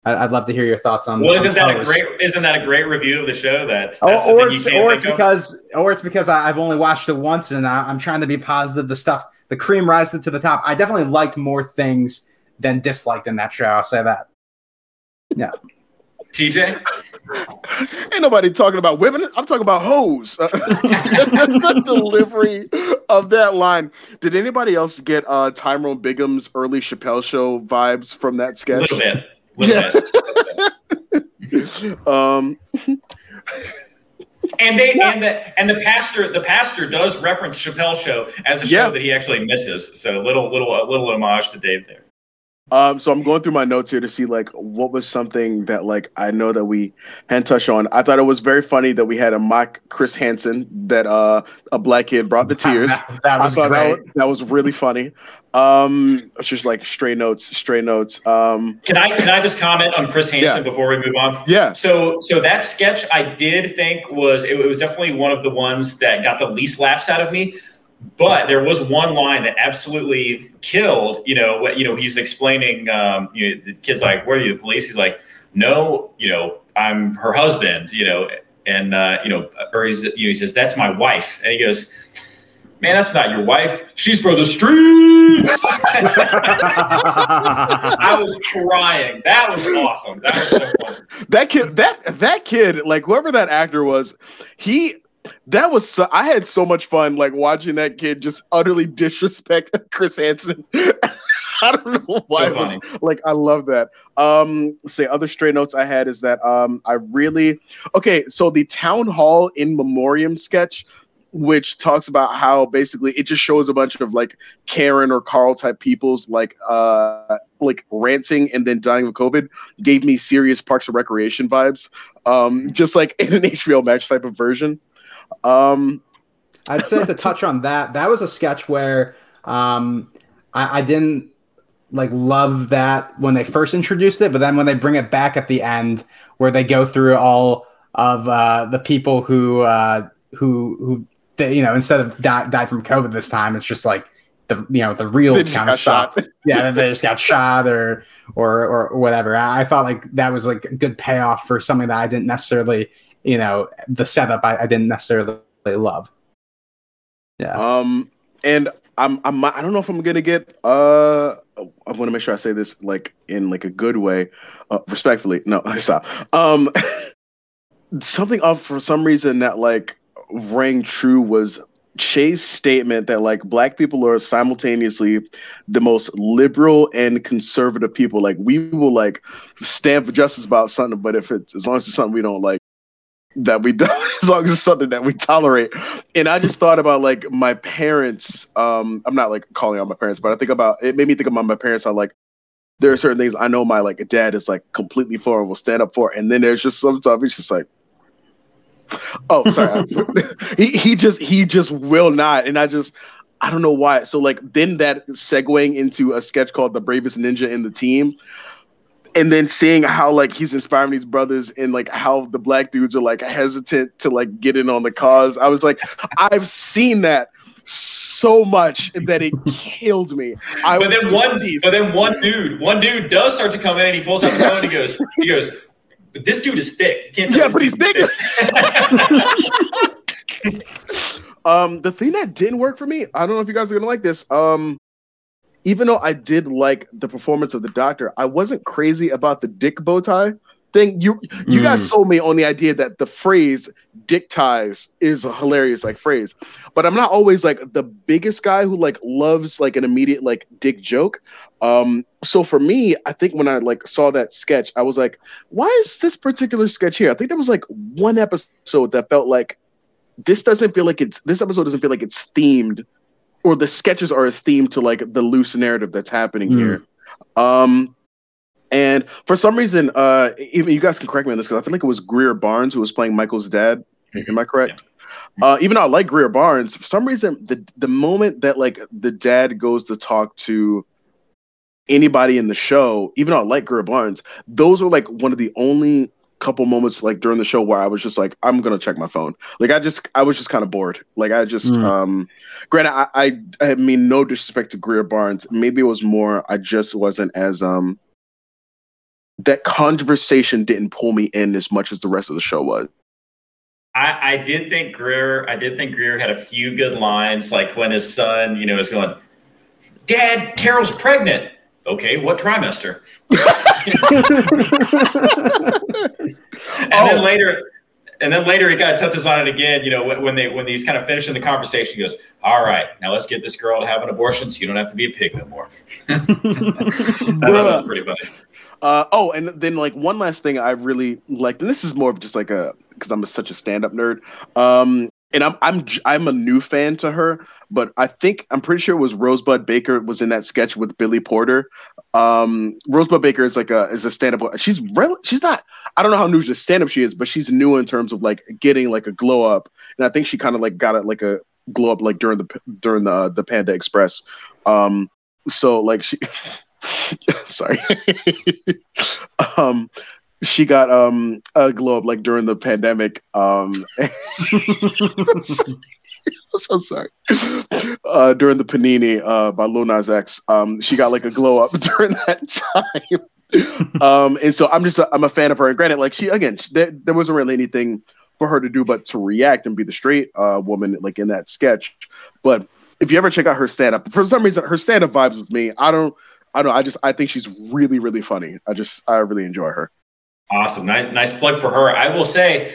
I'd love to hear your thoughts on. Well, isn't that a great? Isn't that a great review of the show? That that's Or, it's, or it's of? because, or it's because I, I've only watched it once, and I, I'm trying to be positive. The stuff, the cream rises to the top. I definitely liked more things than disliked in that show. I'll say that. Yeah. TJ. Ain't nobody talking about women. I'm talking about hoes. the delivery of that line. Did anybody else get uh, Tyrone Biggums early Chappelle show vibes from that sketch? little bit. little bit. um, and they and the and the pastor the pastor does reference Chappelle Show as a show Yeah. that he actually misses. So little little a little homage to Dave there. Um, so I'm going through my notes here to see like what was something that like I know that we hadn't touched on. I thought it was very funny that we had a mock Chris Hansen that uh a black kid brought the tears. that, that was I thought great. that was, that was really funny. Um, it's just like stray notes, stray notes. Um, Can I can I just comment on Chris Hansen Yeah. before we move on? yeah, So so that sketch I did think was it, was definitely one of the ones that got the least laughs out of me. But there was one line that absolutely killed. You know what? You know he's explaining. Um, you know, the kid's like, "Where are you, the police?" He's like, "No, you know, I'm her husband." You know, and uh, you know, or he's you know, he says, "That's my wife," and he goes, "Man, that's not your wife. She's for the streets." I was crying. That was awesome. That was so funny. that kid, that that kid, like whoever that actor was, he. That was so, I had so much fun like watching that kid just utterly disrespect Chris Hansen. I don't know why. So it was, like I love that. Um, say other stray notes I had is that um, I really okay. So the town hall in memoriam sketch, which talks about how basically it just shows a bunch of like Karen or Carl type people's like uh like ranting and then dying of COVID, gave me serious Parks and Recreation vibes. Um, just like in an HBO Max type of version. Um, I'd say to touch on that, that was a sketch where um, I, I didn't like love that when they first introduced it, but then when they bring it back at the end, where they go through all of uh, the people who uh, who who they, you know instead of die, died from COVID this time, it's just like the you know the real kind of stuff. shot. yeah, they just got shot or or or whatever. I, I thought like that was like a good payoff for something that I didn't necessarily you know the setup I, I didn't necessarily love. Yeah. Um, and I'm, I'm I don't know if I'm gonna get uh I want to make sure I say this like in like a good way, uh, respectfully. No, I stop. Um, something off for some reason that like rang true was Che's statement that like black people are simultaneously the most liberal and conservative people. Like we will like stand for justice about something, but if it's as long as it's something we don't like, that we don't, as long as it's something that we tolerate. And I just thought about like my parents. Um, I'm not like calling out my parents, but I think about it made me think about my parents. How like there are certain things I know my like dad is like completely for and will stand up for, and then there's just some stuff he's just like. Oh, sorry. he he just he just will not, and I just I don't know why. So like then that segueing into a sketch called "The Bravest Ninja in the Team," and then seeing how like he's inspiring these brothers and like how the black dudes are like hesitant to like get in on the cause. I was like, I've seen that so much that it killed me. I But was then one, teased. but then one dude, one dude does start to come in and he pulls out the phone and he goes, he goes, but this dude is thick. You can't tell Yeah, but he's thick. Um, the thing that didn't work for me, I don't know if you guys are gonna like this. Um, even though I did like the performance of the doctor, I wasn't crazy about the dick bow tie thing. You you guys sold me on the idea that the phrase "dick ties" is a hilarious like phrase, but I'm not always like the biggest guy who like loves like an immediate like dick joke. Um, so for me, I think when I like saw that sketch, I was like, why is this particular sketch here? I think there was like one episode that felt like this doesn't feel like it's this episode doesn't feel like it's themed or the sketches are as theme to like the loose narrative that's happening Mm. here. Um and for some reason, uh even you guys can correct me on this because I feel like it was Greer Barnes who was playing Michael's dad. Am I correct? Uh, even though I like Greer Barnes, for some reason, the the moment that like the dad goes to talk to anybody in the show, even though I like Greer Barnes, those were like one of the only couple moments like during the show where I was just like, I'm gonna check my phone. Like I just I was just kind of bored. Like I just Mm. um granted I, I I mean no disrespect to Greer Barnes. Maybe it was more I just wasn't as um that conversation didn't pull me in as much as the rest of the show was. I, I did think Greer, I did think Greer had a few good lines, like when his son, you know, is going, Dad, Carol's pregnant. Okay, what trimester? And Oh. then later, and then later he kind of touches on it again. You know, when, when they when he's kind of finishing the conversation, he goes, "All right, now let's get this girl to have an abortion, so you don't have to be a pig no more." I thought that was pretty funny. Uh, oh, and then like one last thing I really liked, and this is more of just like a because I'm a, such a stand-up nerd. Um, and I'm I'm I'm a new fan to her, but I think I'm pretty sure it was Rosebud Baker was in that sketch with Billy Porter. Um, Rosebud Baker is like a is a stand-up. She's real. she's not. I don't know how new to stand-up she is, but she's new in terms of like getting like a glow up, and I think she kind of like got it like a glow up like during the during the the Panda Express. Um, so like she. sorry um she got um a glow up like during the pandemic um I'm sorry. Uh, during the Panini uh, by Lil Nas X, um, she got like a glow up during that time. um, and so I'm just a, I'm a fan of her. And granted, like she again, she, there, there wasn't really anything for her to do but to react and be the straight uh, woman like in that sketch. But if you ever check out her stand up, for some reason her stand up vibes with me. I don't I don't. I just I think she's really really funny. I just I really enjoy her. Awesome. Nice, nice plug for her. I will say,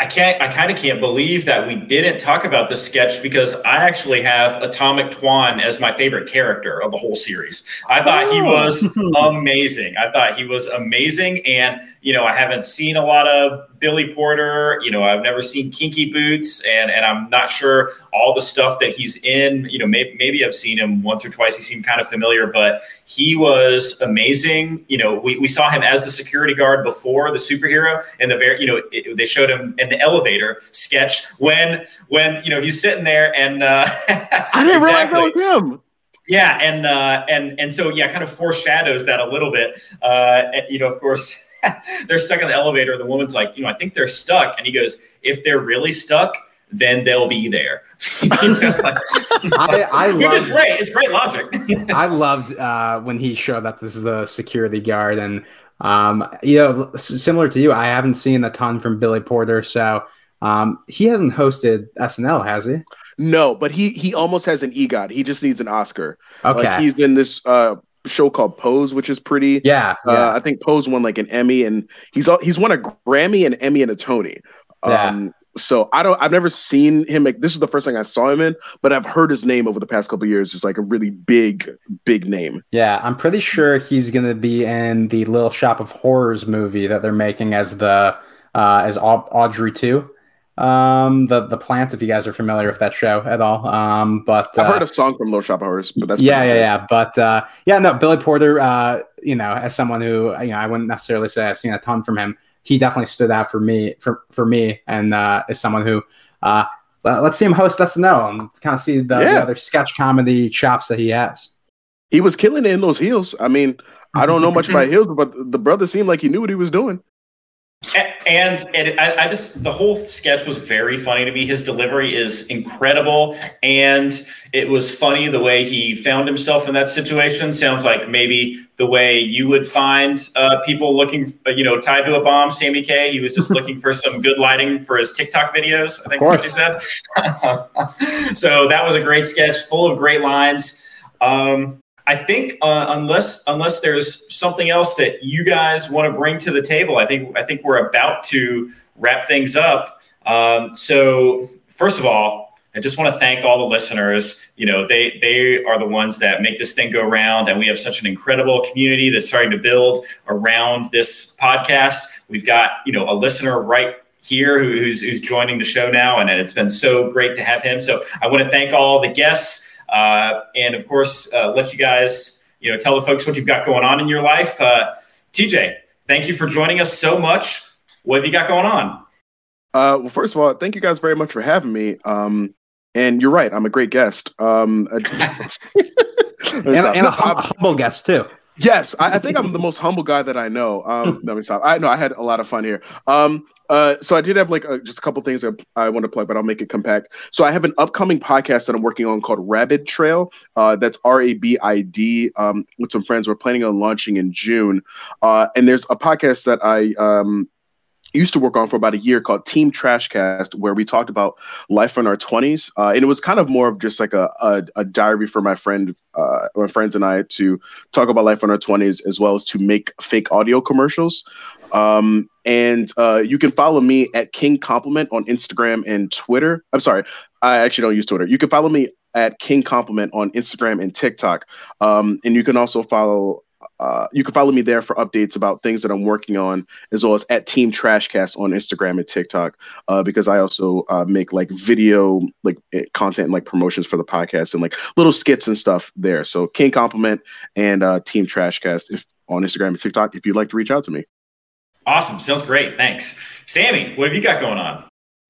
I can't, I kind of can't believe that we didn't talk about this sketch because I actually have Atomic Twan as my favorite character of the whole series. I thought he oh. was amazing. I thought he was amazing. And, you know, I haven't seen a lot of Billy Porter. You know, I've never seen Kinky Boots, and and I'm not sure all the stuff that he's in. You know, maybe maybe I've seen him once or twice. He seemed kind of familiar, but he was amazing. You know, we, we saw him as the security guard before the superhero, and the very you know it, they showed him in the elevator sketch when when you know he's sitting there and uh, I didn't realize that was him. Yeah, and uh, and and so yeah, kind of foreshadows that a little bit. Uh, you know, of course. they're stuck in the elevator. The woman's like, you know, I think they're stuck. And he goes, if they're really stuck, then they'll be there. I, I Which is love great. It's great logic. I loved uh, when he showed up. This is a security guard, and um, you know, similar to you, I haven't seen a ton from Billy Porter, so um, he hasn't hosted SNL, has he? No, but he he almost has an EGOT. He just needs an Oscar. Okay, Like he's in this uh show called Pose, which is pretty. yeah, Uh. I think Pose won like an Emmy, and he's all, he's won a Grammy, an Emmy, and a Tony. Um, so I don't. I've never seen him. Make, this is the first thing I saw him in, but I've heard his name over the past couple of years. It's like a really big, big name. Yeah, I'm pretty sure he's gonna be in the Little Shop of Horrors movie that they're making as the uh, as Audrey II. Um, the the plant, if you guys are familiar with that show at all. Um, but I've uh, heard a song from Little Shop of Horrors, but that's yeah, yeah, it. yeah. But uh, yeah, no, Billy Porter. Uh, you know, as someone who you know, I wouldn't necessarily say I've seen a ton from him. He definitely stood out for me for for me, and uh, as someone who uh, let- let's see him host SNL and let's kind of see the, the Yeah. other sketch comedy chops that he has. He was killing it in those heels. I mean, I don't know much about heels, but the brother seemed like he knew what he was doing. And and I, I just the whole sketch was very funny to me. His delivery is incredible, and it was funny the way he found himself in that situation. Sounds like maybe the way you would find uh, people looking, uh, you know, tied to a bomb. Sammy Kay. He was just looking for some good lighting for his TikTok videos. I think that's what he said. so that was a great sketch, full of great lines. Um, I think uh, unless unless there's something else that you guys want to bring to the table, I think I think we're about to wrap things up. Um, so first of all, I just want to thank all the listeners. You know, they they are the ones that make this thing go round, and we have such an incredible community that's starting to build around this podcast. We've got you know a listener right here who, who's who's joining the show now, and it's been so great to have him. So I want to thank all the guests. Uh, and of course, uh, let you guys, you know, tell the folks what you've got going on in your life. Uh, TJ, thank you for joining us so much. What have you got going on? Uh, well, first of all, thank you guys very much for having me. Um, and you're right, I'm a great guest. Um, and, and a hum- humble guest too. Yes, I, I think I'm the most humble guy that I know. Um, let me stop. I know I had a lot of fun here. Um, uh, so I did have like a, just a couple things that I want to plug, but I'll make it compact. So I have an upcoming podcast that I'm working on called Rabid Trail. Uh, that's R A B I D. Um, with some friends, we're planning on launching in June. Uh, and there's a podcast that I um used to work on for about a year called Team Trashcast, where we talked about life in our 20s. Uh, and it was kind of more of just like a, a, a diary for my friend, uh, my friends and I to talk about life in our 20s, as well as to make fake audio commercials. Um, and uh, you can follow me at King Compliment on Instagram and Twitter. I'm sorry, I actually don't use Twitter. You can follow me at King Compliment on Instagram and TikTok. Um, and you can also follow uh, you can follow me there for updates about things that I'm working on, as well as at Team Trashcast on Instagram and TikTok, uh, because I also uh, make like video like eh, content and like promotions for the podcast and like little skits and stuff there. So King Compliment and uh, Team Trashcast if on Instagram and TikTok if you'd like to reach out to me. Awesome, sounds great. Thanks, Sammy. What have you got going on?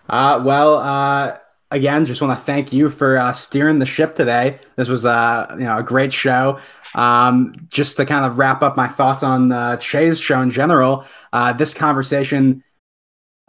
Uh, well, uh, again, just want to thank you for uh, steering the ship today. This was uh, you know a great show. Um, just to kind of wrap up my thoughts on uh, Che's show in general, uh, this conversation,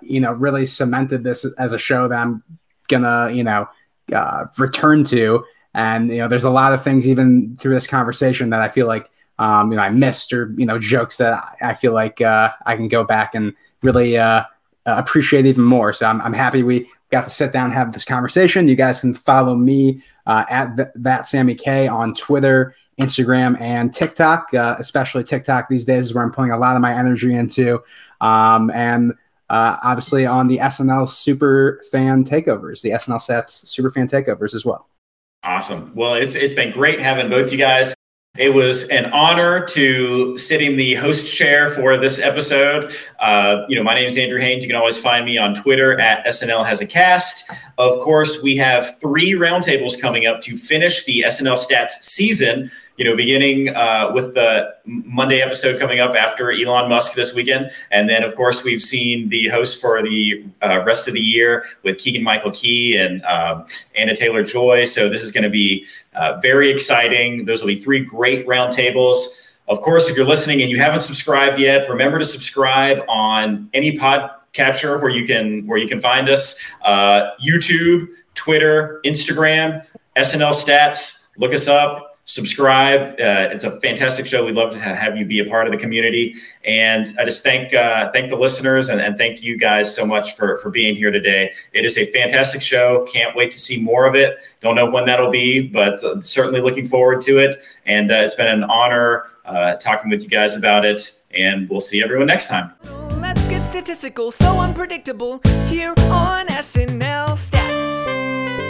you know, really cemented this as a show that I'm gonna, you know, uh, return to. And you know, there's a lot of things even through this conversation that I feel like um, you know I missed, or you know, jokes that I feel like uh, I can go back and really uh, appreciate even more. So I'm, I'm happy we got to sit down and have this conversation. You guys can follow me uh, at th- that Sammy Kay on Twitter Instagram and TikTok, uh, especially TikTok these days is where I'm putting a lot of my energy into. Um, and uh, obviously on the SNL Super Fan Takeovers, the SNL Stats Super Fan Takeovers as well. Awesome. Well, it's, it's been great having both you guys. It was an honor to sit in the host chair for this episode. Uh, you know, my name is Andrew Haynes. You can always find me on Twitter at SNL Has a Cast. Of course, we have three roundtables coming up to finish the SNL Stats season you know, beginning uh, with the Monday episode coming up after Elon Musk this weekend. And then, of course, we've seen the host for the uh, rest of the year with Keegan Michael Key and um, Anya Taylor Joy. So this is going to be uh, very exciting. Those will be three great roundtables. Of course, if you're listening and you haven't subscribed yet, remember to subscribe on any podcatcher where you can where you can find us. Uh, YouTube, Twitter, Instagram, SNL Stats. Look us up subscribe. Uh, it's a fantastic show. We'd love to have you be a part of the community. And I just thank uh, thank the listeners and, and, thank you guys so much for for being here today. It is a fantastic show. Can't wait to see more of it. Don't know when that'll be, but uh, certainly looking forward to it. And uh, it's been an honor uh, talking with you guys about it. And we'll see everyone next time. Let's get statistical, so unpredictable here on SNL Stats.